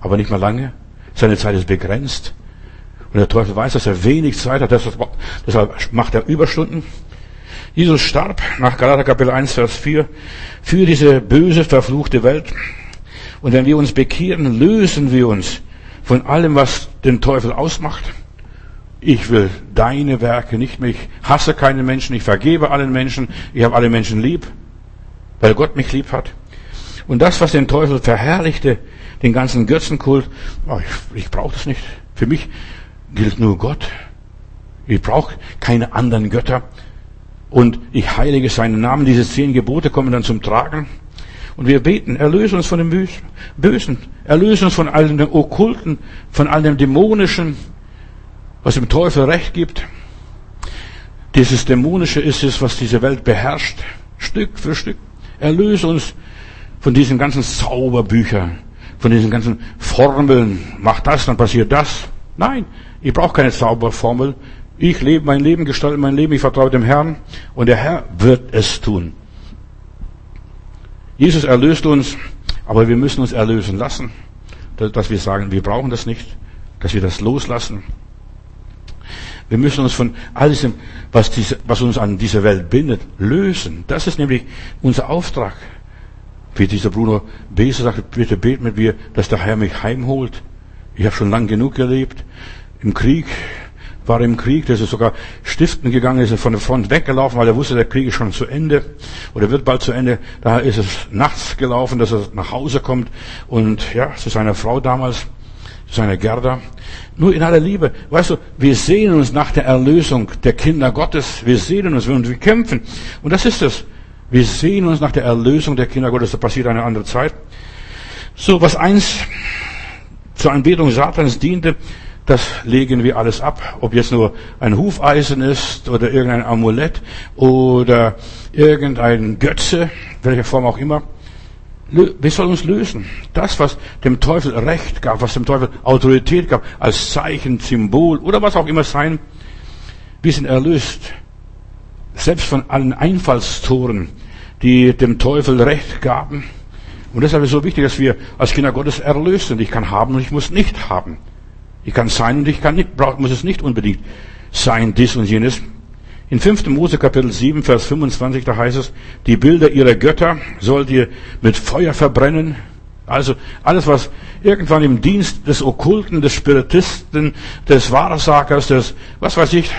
aber nicht mehr lange. Seine Zeit ist begrenzt. Und der Teufel weiß, dass er wenig Zeit hat, deshalb macht er Überstunden. Jesus starb nach Galater Kapitel 1, Vers 4 für diese böse, verfluchte Welt. Und wenn wir uns bekehren, lösen wir uns von allem, was den Teufel ausmacht. Ich will deine Werke nicht mehr. Ich hasse keine Menschen. Ich vergebe allen Menschen. Ich habe alle Menschen lieb, weil Gott mich lieb hat. Und das, was den Teufel verherrlichte, den ganzen Götzenkult, oh, ich, ich brauche das nicht. Für mich gilt nur Gott. Ich brauche keine anderen Götter. Und ich heilige seinen Namen. Diese zehn Gebote kommen dann zum Tragen. Und wir beten, erlöse uns von dem Bösen, erlöse uns von all dem Okkulten, von all dem Dämonischen, was dem Teufel Recht gibt. Dieses Dämonische ist es, was diese Welt beherrscht, Stück für Stück. Erlöse uns von diesen ganzen Zauberbüchern, von diesen ganzen Formeln. Mach das, dann passiert das. Nein, ich brauche keine Zauberformel. Ich lebe mein Leben, gestalte mein Leben, ich vertraue dem Herrn und der Herr wird es tun. Jesus erlöst uns, aber wir müssen uns erlösen lassen, dass wir sagen, wir brauchen das nicht, dass wir das loslassen. Wir müssen uns von all diesem, was, diese, was uns an dieser Welt bindet, lösen. Das ist nämlich unser Auftrag. Wie dieser Bruno Beser sagt, bitte bet mit mir, dass der Herr mich heimholt. Ich habe schon lang genug gelebt. Im Krieg, war im Krieg, der ist sogar stiften gegangen, ist von der Front weggelaufen, weil er wusste, der Krieg ist schon zu Ende oder wird bald zu Ende. Da ist es nachts gelaufen, dass er nach Hause kommt und ja, zu seiner Frau damals, zu seiner Gerda. Nur in aller Liebe. Weißt du, wir sehen uns nach der Erlösung der Kinder Gottes. Wir sehen uns und wir kämpfen. Und das ist es. Wir sehen uns nach der Erlösung der Kinder Gottes. Da passiert eine andere Zeit. So, was eins zur Anbetung Satans diente, das legen wir alles ab. Ob jetzt nur ein Hufeisen ist oder irgendein Amulett oder irgendein Götze, welcher Form auch immer. Wir sollen uns lösen. Das, was dem Teufel Recht gab, was dem Teufel Autorität gab, als Zeichen, Symbol oder was auch immer sein, wir sind erlöst. Selbst von allen Einfallstoren, die dem Teufel Recht gaben. Und deshalb ist es so wichtig, dass wir als Kinder Gottes erlöst sind. Ich kann haben und ich muss nicht haben. Ich kann sein und ich kann nicht, muss es nicht unbedingt sein, dies und jenes. In 5. Mose Kapitel 7, Vers 25, da heißt es, die Bilder ihrer Götter sollt ihr mit Feuer verbrennen. Also alles, was irgendwann im Dienst des Okkulten, des Spiritisten, des Wahrsagers, des, was weiß ich,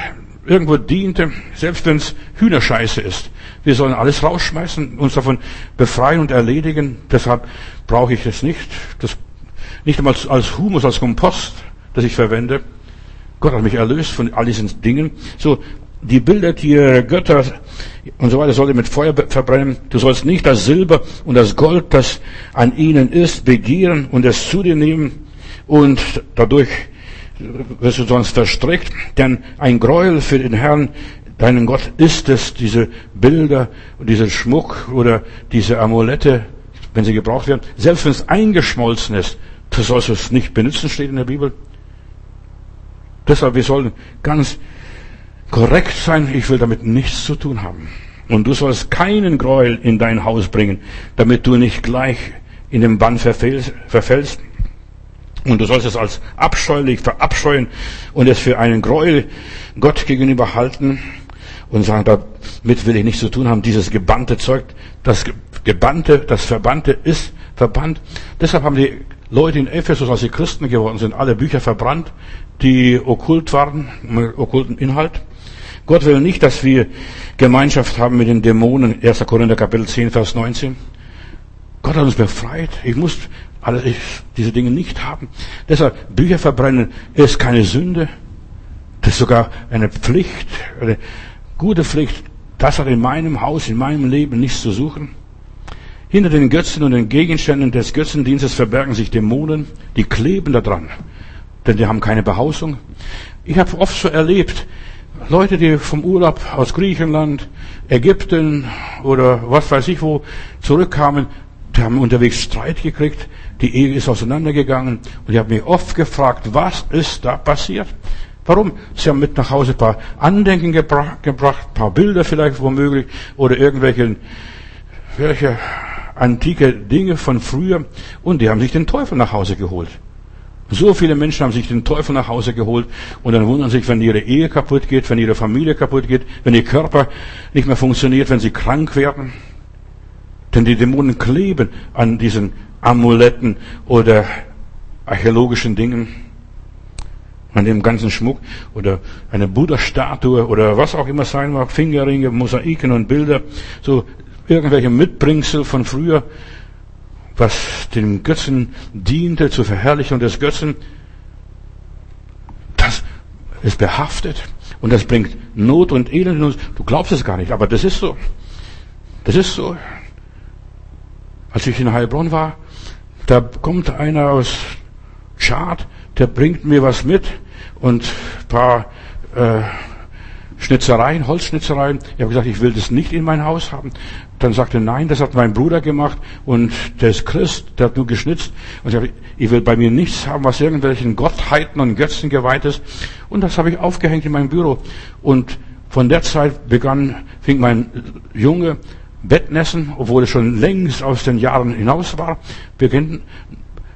irgendwo diente, selbst wenn es Hühnerscheiße ist. Wir sollen alles rausschmeißen, uns davon befreien und erledigen. Deshalb brauche ich es nicht. Das, nicht einmal als Humus, als Kompost das ich verwende. Gott hat mich erlöst von all diesen Dingen. So, die Bilder, die Götter und so weiter soll mit Feuer verbrennen. Du sollst nicht das Silber und das Gold, das an ihnen ist, begehren und es zu dir nehmen und dadurch wirst du sonst verstrickt. Denn ein Gräuel für den Herrn, deinen Gott, ist es, diese Bilder und dieser Schmuck oder diese Amulette, wenn sie gebraucht werden, selbst wenn es eingeschmolzen ist, du sollst es nicht benutzen, steht in der Bibel. Deshalb, wir sollen ganz korrekt sein. Ich will damit nichts zu tun haben. Und du sollst keinen Gräuel in dein Haus bringen, damit du nicht gleich in den Bann verfällst. Und du sollst es als abscheulich verabscheuen und es für einen Gräuel Gott gegenüber halten und sagen, damit will ich nichts zu tun haben. Dieses gebannte Zeug, das gebannte, das verbannte ist verbannt. Deshalb haben die Leute in Ephesus, als sie Christen geworden sind, alle Bücher verbrannt, die okkult waren, mit okkulten Inhalt. Gott will nicht, dass wir Gemeinschaft haben mit den Dämonen. 1. Korinther Kapitel 10, Vers 19. Gott hat uns befreit. Ich muss alle, diese Dinge nicht haben. Deshalb, Bücher verbrennen ist keine Sünde. Das ist sogar eine Pflicht, eine gute Pflicht. Das hat in meinem Haus, in meinem Leben nichts zu suchen. Hinter den Götzen und den Gegenständen des Götzendienstes verbergen sich Dämonen, die kleben daran denn die haben keine Behausung. Ich habe oft so erlebt, Leute, die vom Urlaub aus Griechenland, Ägypten oder was weiß ich wo zurückkamen, die haben unterwegs Streit gekriegt, die Ehe ist auseinandergegangen und ich habe mich oft gefragt, was ist da passiert? Warum? Sie haben mit nach Hause ein paar Andenken gebracht, gebracht ein paar Bilder vielleicht womöglich oder irgendwelche welche antike Dinge von früher und die haben sich den Teufel nach Hause geholt. So viele Menschen haben sich den Teufel nach Hause geholt und dann wundern sich, wenn ihre Ehe kaputt geht, wenn ihre Familie kaputt geht, wenn ihr Körper nicht mehr funktioniert, wenn sie krank werden. Denn die Dämonen kleben an diesen Amuletten oder archäologischen Dingen, an dem ganzen Schmuck oder eine Buddha-Statue oder was auch immer sein mag, Fingerringe, Mosaiken und Bilder, so irgendwelche Mitbringsel von früher, was dem Götzen diente zur Verherrlichung des Götzen, das ist behaftet und das bringt Not und Elend in uns. Du glaubst es gar nicht, aber das ist so. Das ist so. Als ich in Heilbronn war, da kommt einer aus Chad, der bringt mir was mit und ein paar äh, Schnitzereien, Holzschnitzereien. Ich habe gesagt, ich will das nicht in mein Haus haben. Dann sagte nein, das hat mein Bruder gemacht und der ist Christ, der hat nur geschnitzt. Und ich habe, ich will bei mir nichts haben, was irgendwelchen Gottheiten und Götzen geweiht ist. Und das habe ich aufgehängt in meinem Büro. Und von der Zeit begann, fing mein Junge Bettnässen, obwohl es schon längst aus den Jahren hinaus war, beginnt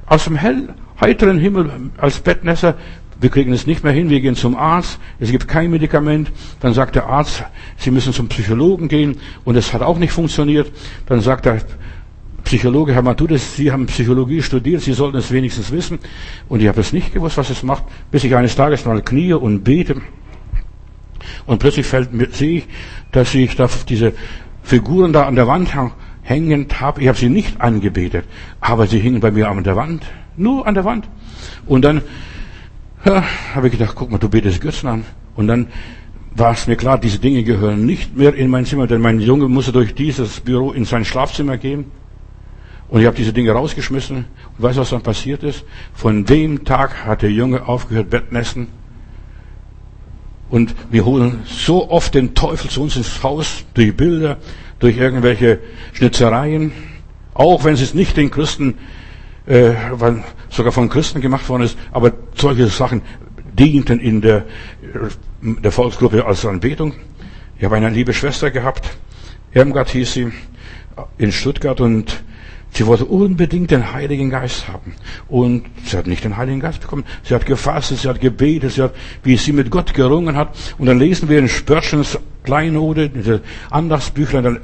aus dem hell, heiteren Himmel als Bettnässer, wir kriegen es nicht mehr hin, wir gehen zum Arzt, es gibt kein Medikament, dann sagt der Arzt, Sie müssen zum Psychologen gehen und es hat auch nicht funktioniert, dann sagt der Psychologe, Herr Matudis, Sie haben Psychologie studiert, Sie sollten es wenigstens wissen. Und ich habe es nicht gewusst, was es macht, bis ich eines Tages mal knie und bete. Und plötzlich fällt mir, sehe ich, dass ich da diese Figuren da an der Wand hängend habe. Ich habe sie nicht angebetet, aber sie hingen bei mir an der Wand. Nur an der Wand. Und dann ja, habe ich gedacht, guck mal, du betest Götzen an. Und dann war es mir klar, diese Dinge gehören nicht mehr in mein Zimmer, denn mein Junge musste durch dieses Büro in sein Schlafzimmer gehen. Und ich habe diese Dinge rausgeschmissen. Und weißt du, was dann passiert ist? Von dem Tag hat der Junge aufgehört, Bettnässen und wir holen so oft den Teufel zu uns ins Haus durch Bilder, durch irgendwelche Schnitzereien, auch wenn es nicht den Christen, äh, sogar von Christen gemacht worden ist, aber solche Sachen dienten in der, der Volksgruppe als Anbetung. Ich habe eine liebe Schwester gehabt, Irmgard hieß sie, in Stuttgart und Sie wollte unbedingt den Heiligen Geist haben. Und sie hat nicht den Heiligen Geist bekommen. Sie hat gefastet, sie hat gebetet, sie hat, wie sie mit Gott gerungen hat. Und dann lesen wir in Spörschens Kleinode, diese Andachtsbüchlein, dann,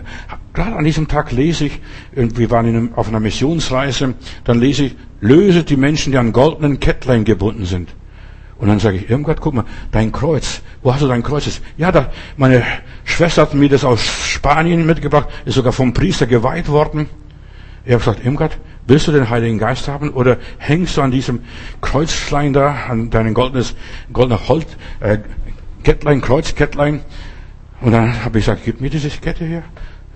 gerade an diesem Tag lese ich, wir waren einem, auf einer Missionsreise, dann lese ich, löse die Menschen, die an goldenen Kettlein gebunden sind. Und dann sage ich, Irmgard, guck mal, dein Kreuz, wo hast du dein Kreuz? Ja, da, meine Schwester hat mir das aus Spanien mitgebracht, ist sogar vom Priester geweiht worden. Ich habe gesagt, Irmgard, willst du den Heiligen Geist haben oder hängst du an diesem Kreuzlein da, an deinem goldenes, goldener Holz, äh, Kettlein, Kreuzkettlein? Und dann habe ich gesagt, gib mir diese Kette hier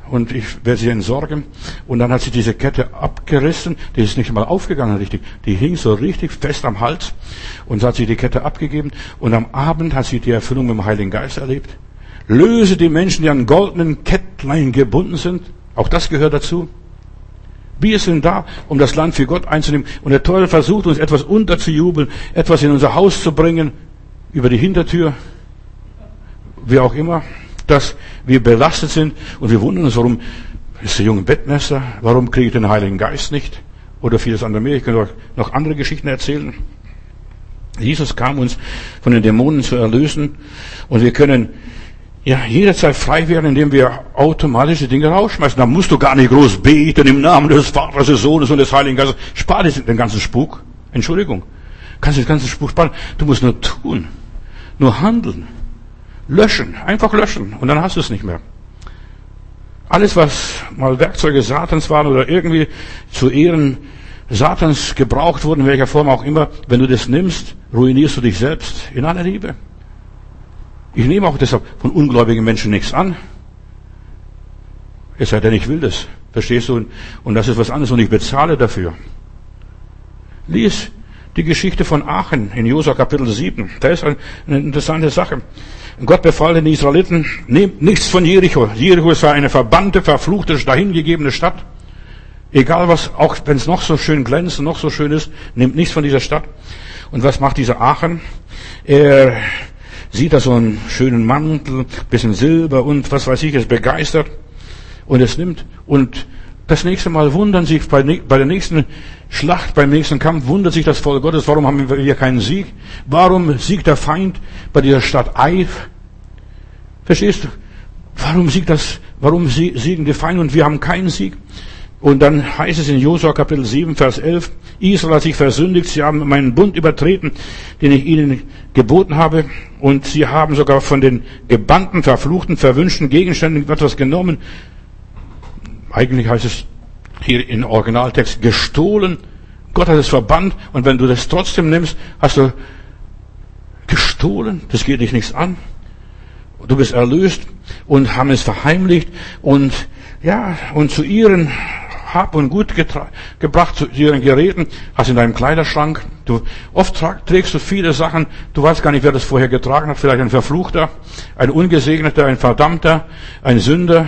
und ich werde sie entsorgen. Und dann hat sie diese Kette abgerissen, die ist nicht mal aufgegangen richtig, die hing so richtig fest am Hals und so hat sie die Kette abgegeben und am Abend hat sie die Erfüllung mit dem Heiligen Geist erlebt. Löse die Menschen, die an goldenen Kettlein gebunden sind. Auch das gehört dazu. Wir sind da, um das Land für Gott einzunehmen. Und der Teufel versucht uns etwas unterzujubeln, etwas in unser Haus zu bringen, über die Hintertür, wie auch immer, dass wir belastet sind. Und wir wundern uns, warum ist der junge Bettmesser, warum kriege ich den Heiligen Geist nicht? Oder vieles andere mehr. Ich kann euch noch andere Geschichten erzählen. Jesus kam uns von den Dämonen zu erlösen und wir können ja, jederzeit frei werden, indem wir automatische Dinge rausschmeißen. Da musst du gar nicht groß beten im Namen des Vaters, des Sohnes und des Heiligen Geistes. Spar dir den ganzen Spuk. Entschuldigung. Kannst du den ganzen Spuk sparen. Du musst nur tun. Nur handeln. Löschen. Einfach löschen. Und dann hast du es nicht mehr. Alles, was mal Werkzeuge Satans waren oder irgendwie zu Ehren Satans gebraucht wurden, in welcher Form auch immer, wenn du das nimmst, ruinierst du dich selbst in aller Liebe. Ich nehme auch deshalb von ungläubigen Menschen nichts an. Es sei denn, ich will das. Verstehst du? Und das ist was anderes und ich bezahle dafür. Lies die Geschichte von Aachen in Josua Kapitel 7. Da ist eine interessante Sache. Gott befahl den Israeliten, nehmt nichts von Jericho. Jericho sei eine verbannte, verfluchte, dahingegebene Stadt. Egal was, auch wenn es noch so schön glänzt und noch so schön ist, nimmt nichts von dieser Stadt. Und was macht dieser Aachen? Er sieht da so einen schönen Mantel, bisschen Silber und was weiß ich, ist begeistert und es nimmt. Und das nächste Mal wundern sich bei, bei der nächsten Schlacht, beim nächsten Kampf, wundert sich das Volk Gottes, warum haben wir keinen Sieg? Warum siegt der Feind bei dieser Stadt Eif? Verstehst du? Warum siegt das, warum siegen die Feinde und wir haben keinen Sieg? Und dann heißt es in Josua Kapitel 7, Vers 11, Israel hat sich versündigt, sie haben meinen Bund übertreten, den ich ihnen geboten habe, und sie haben sogar von den gebannten, verfluchten, verwünschten Gegenständen etwas genommen. Eigentlich heißt es hier in Originaltext gestohlen. Gott hat es verbannt, und wenn du das trotzdem nimmst, hast du gestohlen, das geht dich nichts an. Du bist erlöst und haben es verheimlicht und ja, und zu ihren hab und Gut gebracht zu ihren Geräten, hast in deinem Kleiderschrank. Du, oft trägst du viele Sachen, du weißt gar nicht, wer das vorher getragen hat. Vielleicht ein Verfluchter, ein Ungesegneter, ein Verdammter, ein Sünder,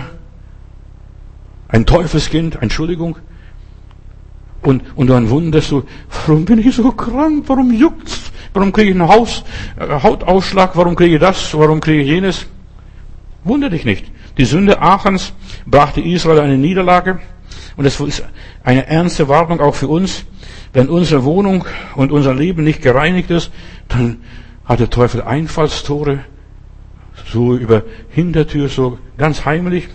ein Teufelskind, Entschuldigung. Und, und dann wunderst du, warum bin ich so krank? Warum juckt's? Warum kriege ich einen Haus, äh, Hautausschlag? Warum kriege ich das? Warum kriege ich jenes? Wunder dich nicht. Die Sünde Aachens brachte Israel eine Niederlage. Und das ist eine ernste Warnung auch für uns. Wenn unsere Wohnung und unser Leben nicht gereinigt ist, dann hat der Teufel Einfallstore, so über Hintertür, so ganz heimlich.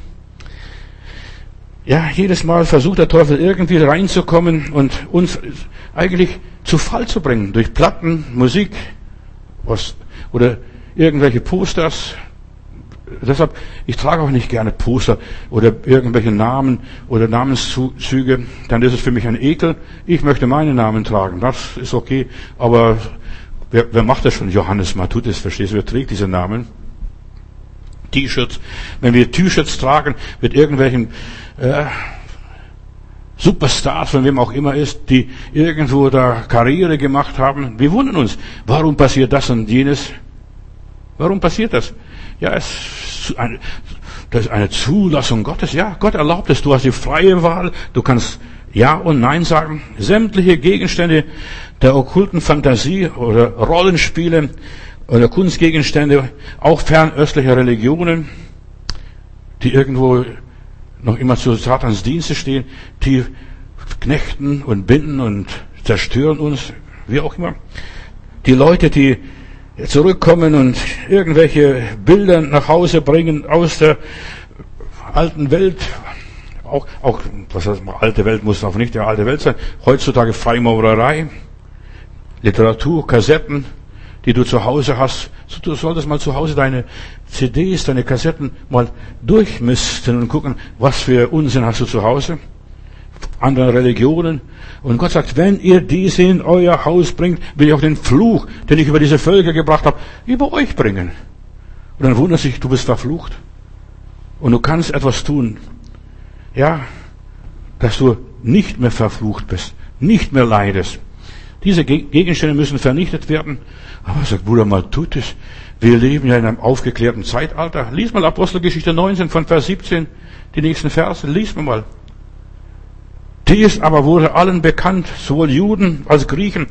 Ja, jedes Mal versucht der Teufel irgendwie reinzukommen und uns eigentlich zu Fall zu bringen durch Platten, Musik was, oder irgendwelche Posters, Deshalb, ich trage auch nicht gerne Poster oder irgendwelche Namen oder Namenszüge. Dann ist es für mich ein Ekel. Ich möchte meinen Namen tragen. Das ist okay. Aber wer, wer macht das schon? Johannes Matutis, verstehst du? Wer trägt diese Namen? T-Shirts. Wenn wir T-Shirts tragen mit irgendwelchen äh, Superstars, von wem auch immer ist, die irgendwo da Karriere gemacht haben, wir wundern uns. Warum passiert das und jenes? Warum passiert das? Ja, es, eine, das ist eine Zulassung Gottes. Ja, Gott erlaubt es. Du hast die freie Wahl. Du kannst Ja und Nein sagen. Sämtliche Gegenstände der okkulten Fantasie oder Rollenspiele oder Kunstgegenstände, auch fernöstlicher Religionen, die irgendwo noch immer zu Satans Dienste stehen, die knechten und binden und zerstören uns, wie auch immer. Die Leute, die zurückkommen und irgendwelche Bilder nach Hause bringen aus der alten Welt. Auch, auch was heißt, alte Welt muss auch nicht der alte Welt sein. Heutzutage Freimaurerei, Literatur, Kassetten, die du zu Hause hast. Du solltest mal zu Hause deine CDs, deine Kassetten mal durchmisten und gucken, was für Unsinn hast du zu Hause. Andere Religionen, und Gott sagt, wenn ihr diese in euer Haus bringt, will ich auch den Fluch, den ich über diese Völker gebracht habe, über euch bringen. Und dann wundert sich, du bist verflucht. Und du kannst etwas tun. Ja, dass du nicht mehr verflucht bist, nicht mehr leidest. Diese Gegenstände müssen vernichtet werden. Aber sagt Bruder mal, tut es. Wir leben ja in einem aufgeklärten Zeitalter. Lies mal Apostelgeschichte 19 von Vers 17, die nächsten Verse. Lies mal. Dies aber wurde allen bekannt, sowohl Juden als Griechen.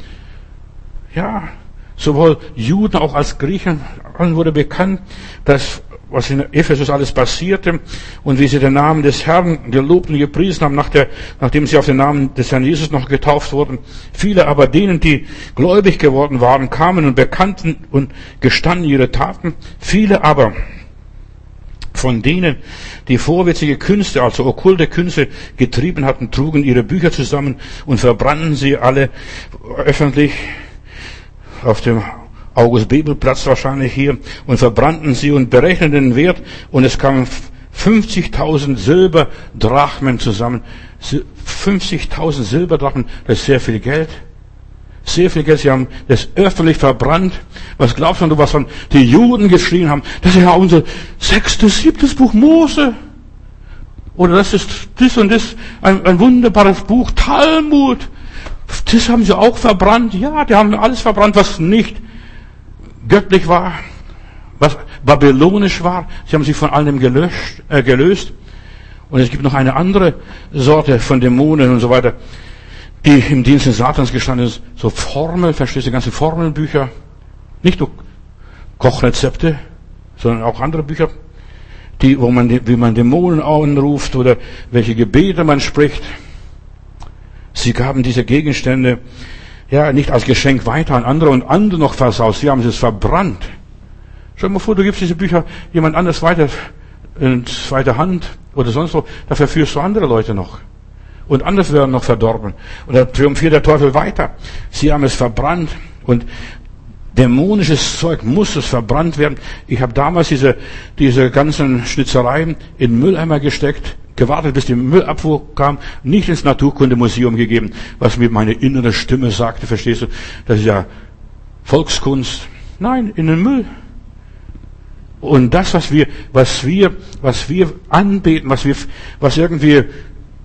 Ja, sowohl Juden auch als Griechen, allen wurde bekannt, dass was in Ephesus alles passierte und wie sie den Namen des Herrn gelobt und gepriesen haben, nach der, nachdem sie auf den Namen des Herrn Jesus noch getauft wurden. Viele aber denen, die gläubig geworden waren, kamen und bekannten und gestanden ihre Taten. Viele aber, von denen, die vorwitzige Künste, also okkulte Künste getrieben hatten, trugen ihre Bücher zusammen und verbrannten sie alle öffentlich auf dem August Bebelplatz wahrscheinlich hier und verbrannten sie und berechneten den Wert und es kamen 50.000 Silberdrachmen zusammen. 50.000 Silberdrachmen, das ist sehr viel Geld sehr viel Geld. Sie haben das öffentlich verbrannt. Was glaubst du, was von die Juden geschrien haben? Das ist ja unser sechstes, siebtes Buch Mose. Oder das ist das und das, ein, ein wunderbares Buch, Talmud. Das haben sie auch verbrannt. Ja, die haben alles verbrannt, was nicht göttlich war, was babylonisch war. Sie haben sich von allem gelöscht, äh, gelöst. Und es gibt noch eine andere Sorte von Dämonen und so weiter, die im Dienst des Satans gestanden ist. So Formeln, verstehst du, ganze Formelbücher. Nicht nur Kochrezepte, sondern auch andere Bücher, die, wo man, wie man Dämonen anruft oder welche Gebete man spricht. Sie gaben diese Gegenstände, ja, nicht als Geschenk weiter an andere und andere noch versaust. Sie haben es verbrannt. Stell dir mal vor, du gibst diese Bücher jemand anders weiter in zweiter Hand oder sonst wo. Da verführst du andere Leute noch. Und andere werden noch verdorben. Und da triumphiert der Teufel weiter. Sie haben es verbrannt. Und dämonisches Zeug muss es verbrannt werden. Ich habe damals diese, diese ganzen Schnitzereien in Mülleimer gesteckt, gewartet, bis die Müllabfuhr kam, nicht ins Naturkundemuseum gegeben, was mir meine innere Stimme sagte, verstehst du? Das ist ja Volkskunst. Nein, in den Müll. Und das, was wir, was wir, was wir anbeten, was wir, was irgendwie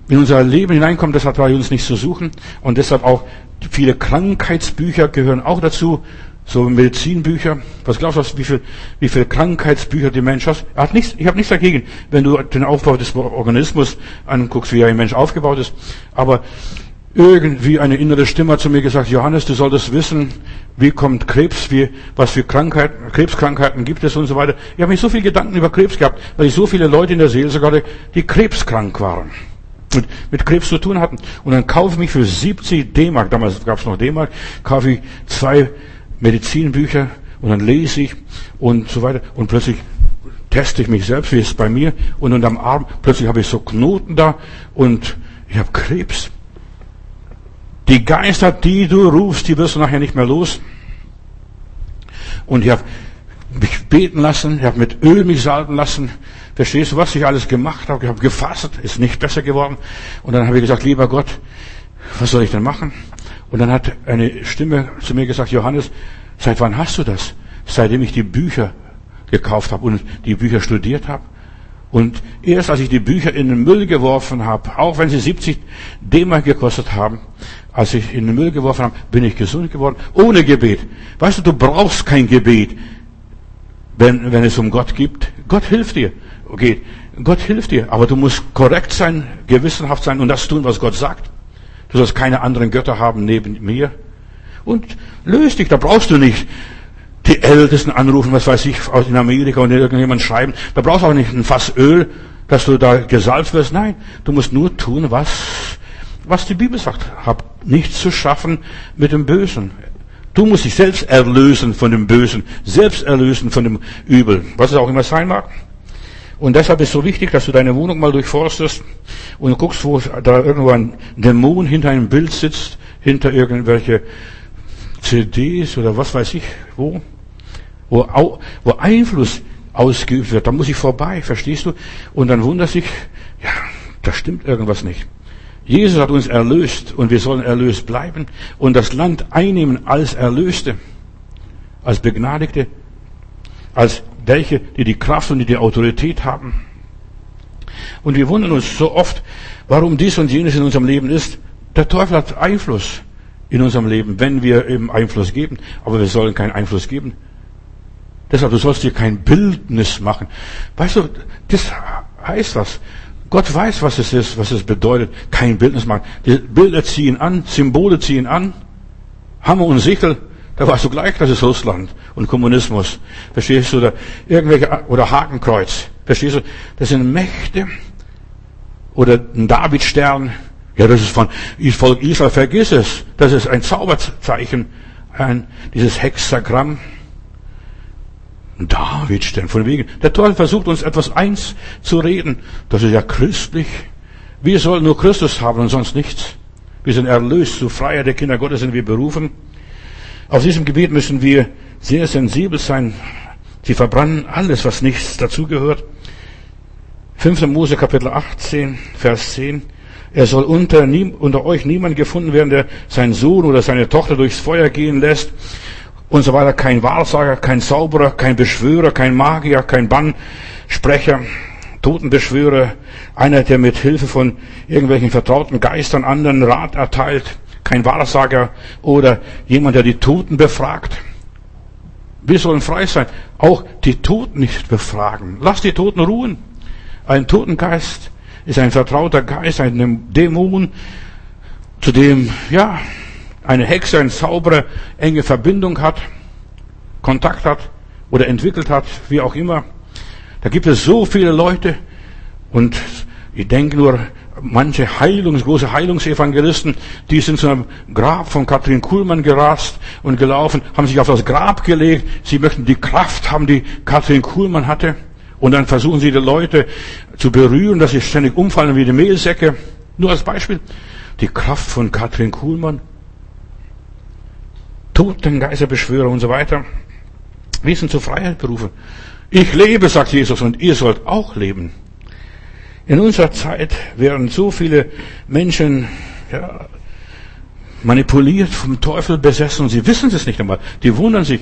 in unser Leben hineinkommt, das hat bei uns nicht zu suchen. Und deshalb auch viele Krankheitsbücher gehören auch dazu so Medizinbücher. Was glaubst du, wie viel, wie viel Krankheitsbücher die Mensch hat? Er hat nichts, ich habe nichts dagegen, wenn du den Aufbau des Organismus anguckst, wie ein Mensch aufgebaut ist. Aber irgendwie eine innere Stimme hat zu mir gesagt, Johannes, du solltest wissen, wie kommt Krebs, wie, was für Krankheiten, Krebskrankheiten gibt es und so weiter. Ich habe mich so viel Gedanken über Krebs gehabt, weil ich so viele Leute in der Seele sogar, die krebskrank waren. Mit, mit Krebs zu tun hatten. Und dann kaufe ich mich für 70 D-Mark, damals gab es noch D-Mark, kaufe ich zwei Medizinbücher und dann lese ich und so weiter und plötzlich teste ich mich selbst, wie es bei mir und unterm Arm, plötzlich habe ich so Knoten da und ich habe Krebs. Die Geister, die du rufst, die wirst du nachher nicht mehr los. Und ich habe mich beten lassen, ich habe mit Öl mich salben lassen. Verstehst du, was ich alles gemacht habe? Ich habe gefastet, ist nicht besser geworden. Und dann habe ich gesagt, lieber Gott, was soll ich denn machen? Und dann hat eine Stimme zu mir gesagt, Johannes, seit wann hast du das? Seitdem ich die Bücher gekauft habe und die Bücher studiert habe. Und erst als ich die Bücher in den Müll geworfen habe, auch wenn sie 70 D-Mark gekostet haben, als ich in den Müll geworfen habe, bin ich gesund geworden, ohne Gebet. Weißt du, du brauchst kein Gebet, wenn, wenn es um Gott gibt. Gott hilft dir. Okay, Gott hilft dir, aber du musst korrekt sein, gewissenhaft sein und das tun, was Gott sagt. Du sollst keine anderen Götter haben neben mir. Und löst dich, da brauchst du nicht die Ältesten anrufen, was weiß ich, aus in Amerika und irgendjemand schreiben. Da brauchst du auch nicht ein Fass Öl, dass du da gesalbt wirst. Nein, du musst nur tun, was, was die Bibel sagt. Hab nichts zu schaffen mit dem Bösen. Du musst dich selbst erlösen von dem Bösen, selbst erlösen von dem Übel, was es auch immer sein mag. Und deshalb ist so wichtig, dass du deine Wohnung mal durchforstest und guckst, wo da irgendwo ein Dämon hinter einem Bild sitzt, hinter irgendwelche CDs oder was weiß ich wo, wo, wo Einfluss ausgeübt wird. Da muss ich vorbei, verstehst du? Und dann wundert sich, ja, da stimmt irgendwas nicht. Jesus hat uns erlöst und wir sollen erlöst bleiben und das Land einnehmen als Erlöste, als Begnadigte, als welche, die die Kraft und die die Autorität haben. Und wir wundern uns so oft, warum dies und jenes in unserem Leben ist. Der Teufel hat Einfluss in unserem Leben, wenn wir ihm Einfluss geben. Aber wir sollen keinen Einfluss geben. Deshalb, du sollst dir kein Bildnis machen. Weißt du, das heißt was. Gott weiß, was es ist, was es bedeutet, kein Bildnis machen. Die Bilder ziehen an, Symbole ziehen an. Hammer und Sichel, da weißt du gleich, das ist Russland und Kommunismus. Verstehst du? Oder irgendwelche, oder Hakenkreuz. Verstehst du? Das sind Mächte. Oder ein Davidstern. Ja, das ist von Volk Israel. Vergiss es. Das ist ein Zauberzeichen. Ein, dieses Hexagramm. Davidstern. Von wegen. Der Teufel versucht uns etwas eins zu reden. Das ist ja christlich. Wir sollen nur Christus haben und sonst nichts. Wir sind erlöst. Zu Freiheit der Kinder Gottes sind wir berufen. Auf diesem Gebiet müssen wir sehr sensibel sein. Sie verbrennen alles, was nichts dazugehört. 5. Mose Kapitel 18, Vers 10. Er soll unter, unter euch niemand gefunden werden, der seinen Sohn oder seine Tochter durchs Feuer gehen lässt und so weiter. Kein Wahrsager, kein Zauberer, kein Beschwörer, kein Magier, kein Bannsprecher, Totenbeschwörer, einer, der mit Hilfe von irgendwelchen vertrauten Geistern anderen Rat erteilt kein Wahrsager oder jemand, der die Toten befragt. Wir sollen frei sein, auch die Toten nicht befragen. Lass die Toten ruhen. Ein Totengeist ist ein vertrauter Geist, ein Dämon, zu dem, ja, eine Hexe, ein Zauberer enge Verbindung hat, Kontakt hat oder entwickelt hat, wie auch immer. Da gibt es so viele Leute und ich denke nur, manche Heilungs, große Heilungsevangelisten, die sind zu einem Grab von Katrin Kuhlmann gerast und gelaufen, haben sich auf das Grab gelegt. Sie möchten die Kraft haben, die Katrin Kuhlmann hatte. Und dann versuchen sie die Leute zu berühren, dass sie ständig umfallen wie die Mehlsäcke. Nur als Beispiel. Die Kraft von Katrin Kuhlmann. Totengeisterbeschwörer und so weiter. Wir sind zur Freiheit berufen. Ich lebe, sagt Jesus, und ihr sollt auch leben. In unserer Zeit werden so viele Menschen ja, manipuliert, vom Teufel besessen und sie wissen es nicht einmal. Die wundern sich,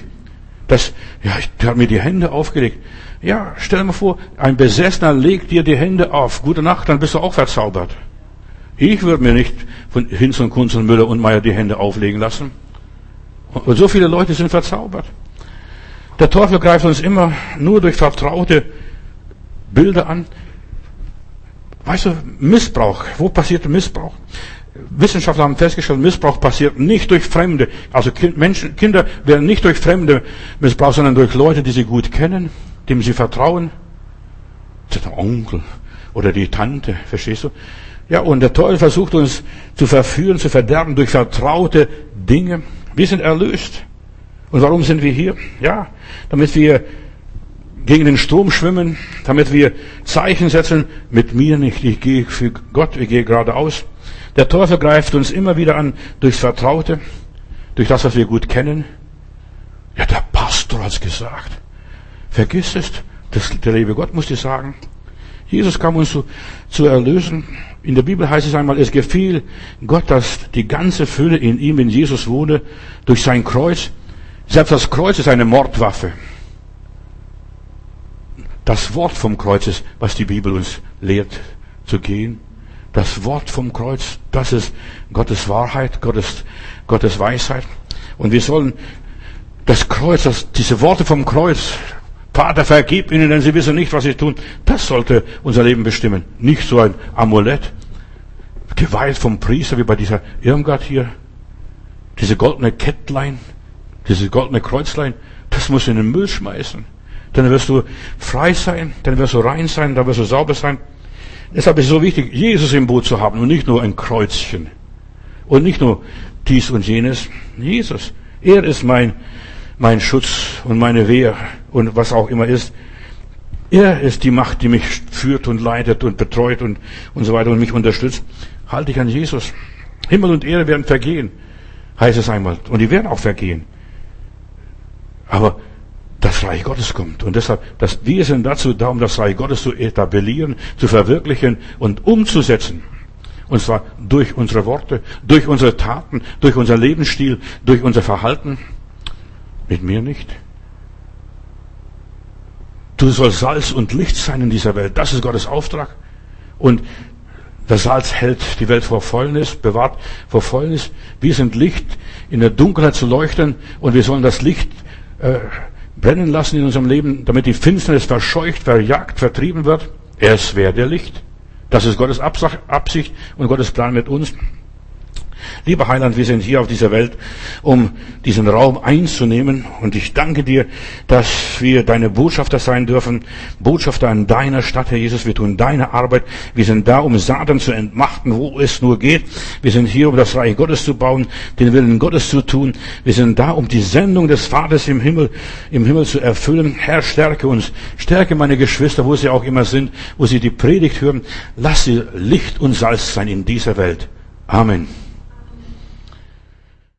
dass, ja, ich habe mir die Hände aufgelegt. Ja, stell dir vor, ein Besessener legt dir die Hände auf. Gute Nacht, dann bist du auch verzaubert. Ich würde mir nicht von Hinz und Kunz und Müller und Meier die Hände auflegen lassen. Und so viele Leute sind verzaubert. Der Teufel greift uns immer nur durch vertraute Bilder an. Weißt du, Missbrauch, wo passiert Missbrauch? Wissenschaftler haben festgestellt, Missbrauch passiert nicht durch Fremde. Also Menschen, Kinder werden nicht durch Fremde missbraucht, sondern durch Leute, die sie gut kennen, dem sie vertrauen. Der Onkel oder die Tante, verstehst du? Ja, und der Teufel versucht uns zu verführen, zu verderben durch vertraute Dinge. Wir sind erlöst. Und warum sind wir hier? Ja, damit wir gegen den Strom schwimmen, damit wir Zeichen setzen, mit mir nicht, ich gehe für Gott, ich gehe geradeaus. Der Teufel greift uns immer wieder an durchs Vertraute, durch das, was wir gut kennen. Ja, der Pastor hat's gesagt. Vergiss es, das, der liebe Gott muss dir sagen. Jesus kam uns zu, zu erlösen. In der Bibel heißt es einmal, es gefiel Gott, dass die ganze Fülle in ihm, in Jesus wohne, durch sein Kreuz. Selbst das Kreuz ist eine Mordwaffe. Das Wort vom Kreuz ist, was die Bibel uns lehrt zu gehen. Das Wort vom Kreuz, das ist Gottes Wahrheit, Gottes, Gottes Weisheit. Und wir sollen das Kreuz, das, diese Worte vom Kreuz, Vater, vergib ihnen, denn sie wissen nicht, was sie tun. Das sollte unser Leben bestimmen. Nicht so ein Amulett, geweiht vom Priester, wie bei dieser Irmgard hier. Diese goldene Kettlein, diese goldene Kreuzlein, das muss in den Müll schmeißen. Dann wirst du frei sein, dann wirst du rein sein, dann wirst du sauber sein. Deshalb ist es so wichtig, Jesus im Boot zu haben und nicht nur ein Kreuzchen. Und nicht nur dies und jenes. Jesus. Er ist mein, mein Schutz und meine Wehr und was auch immer ist. Er ist die Macht, die mich führt und leitet und betreut und, und so weiter und mich unterstützt. Halte ich an Jesus. Himmel und Erde werden vergehen, heißt es einmal. Und die werden auch vergehen. Aber das Reich Gottes kommt. Und deshalb, dass wir sind dazu da, um das Reich Gottes zu etablieren, zu verwirklichen und umzusetzen. Und zwar durch unsere Worte, durch unsere Taten, durch unser Lebensstil, durch unser Verhalten. Mit mir nicht. Du sollst Salz und Licht sein in dieser Welt. Das ist Gottes Auftrag. Und das Salz hält die Welt vor Fäulnis, bewahrt vor Fäulnis. Wir sind Licht, in der Dunkelheit zu leuchten und wir sollen das Licht äh, brennen lassen in unserem Leben, damit die Finsternis verscheucht, verjagt, vertrieben wird. Er ist wer der Licht. Das ist Gottes Absicht und Gottes Plan mit uns. Lieber Heiland, wir sind hier auf dieser Welt, um diesen Raum einzunehmen. Und ich danke dir, dass wir deine Botschafter sein dürfen. Botschafter an deiner Stadt, Herr Jesus. Wir tun deine Arbeit. Wir sind da, um Satan zu entmachten, wo es nur geht. Wir sind hier, um das Reich Gottes zu bauen, den Willen Gottes zu tun. Wir sind da, um die Sendung des Vaters im Himmel, im Himmel zu erfüllen. Herr, stärke uns. Stärke meine Geschwister, wo sie auch immer sind, wo sie die Predigt hören. Lass sie Licht und Salz sein in dieser Welt. Amen.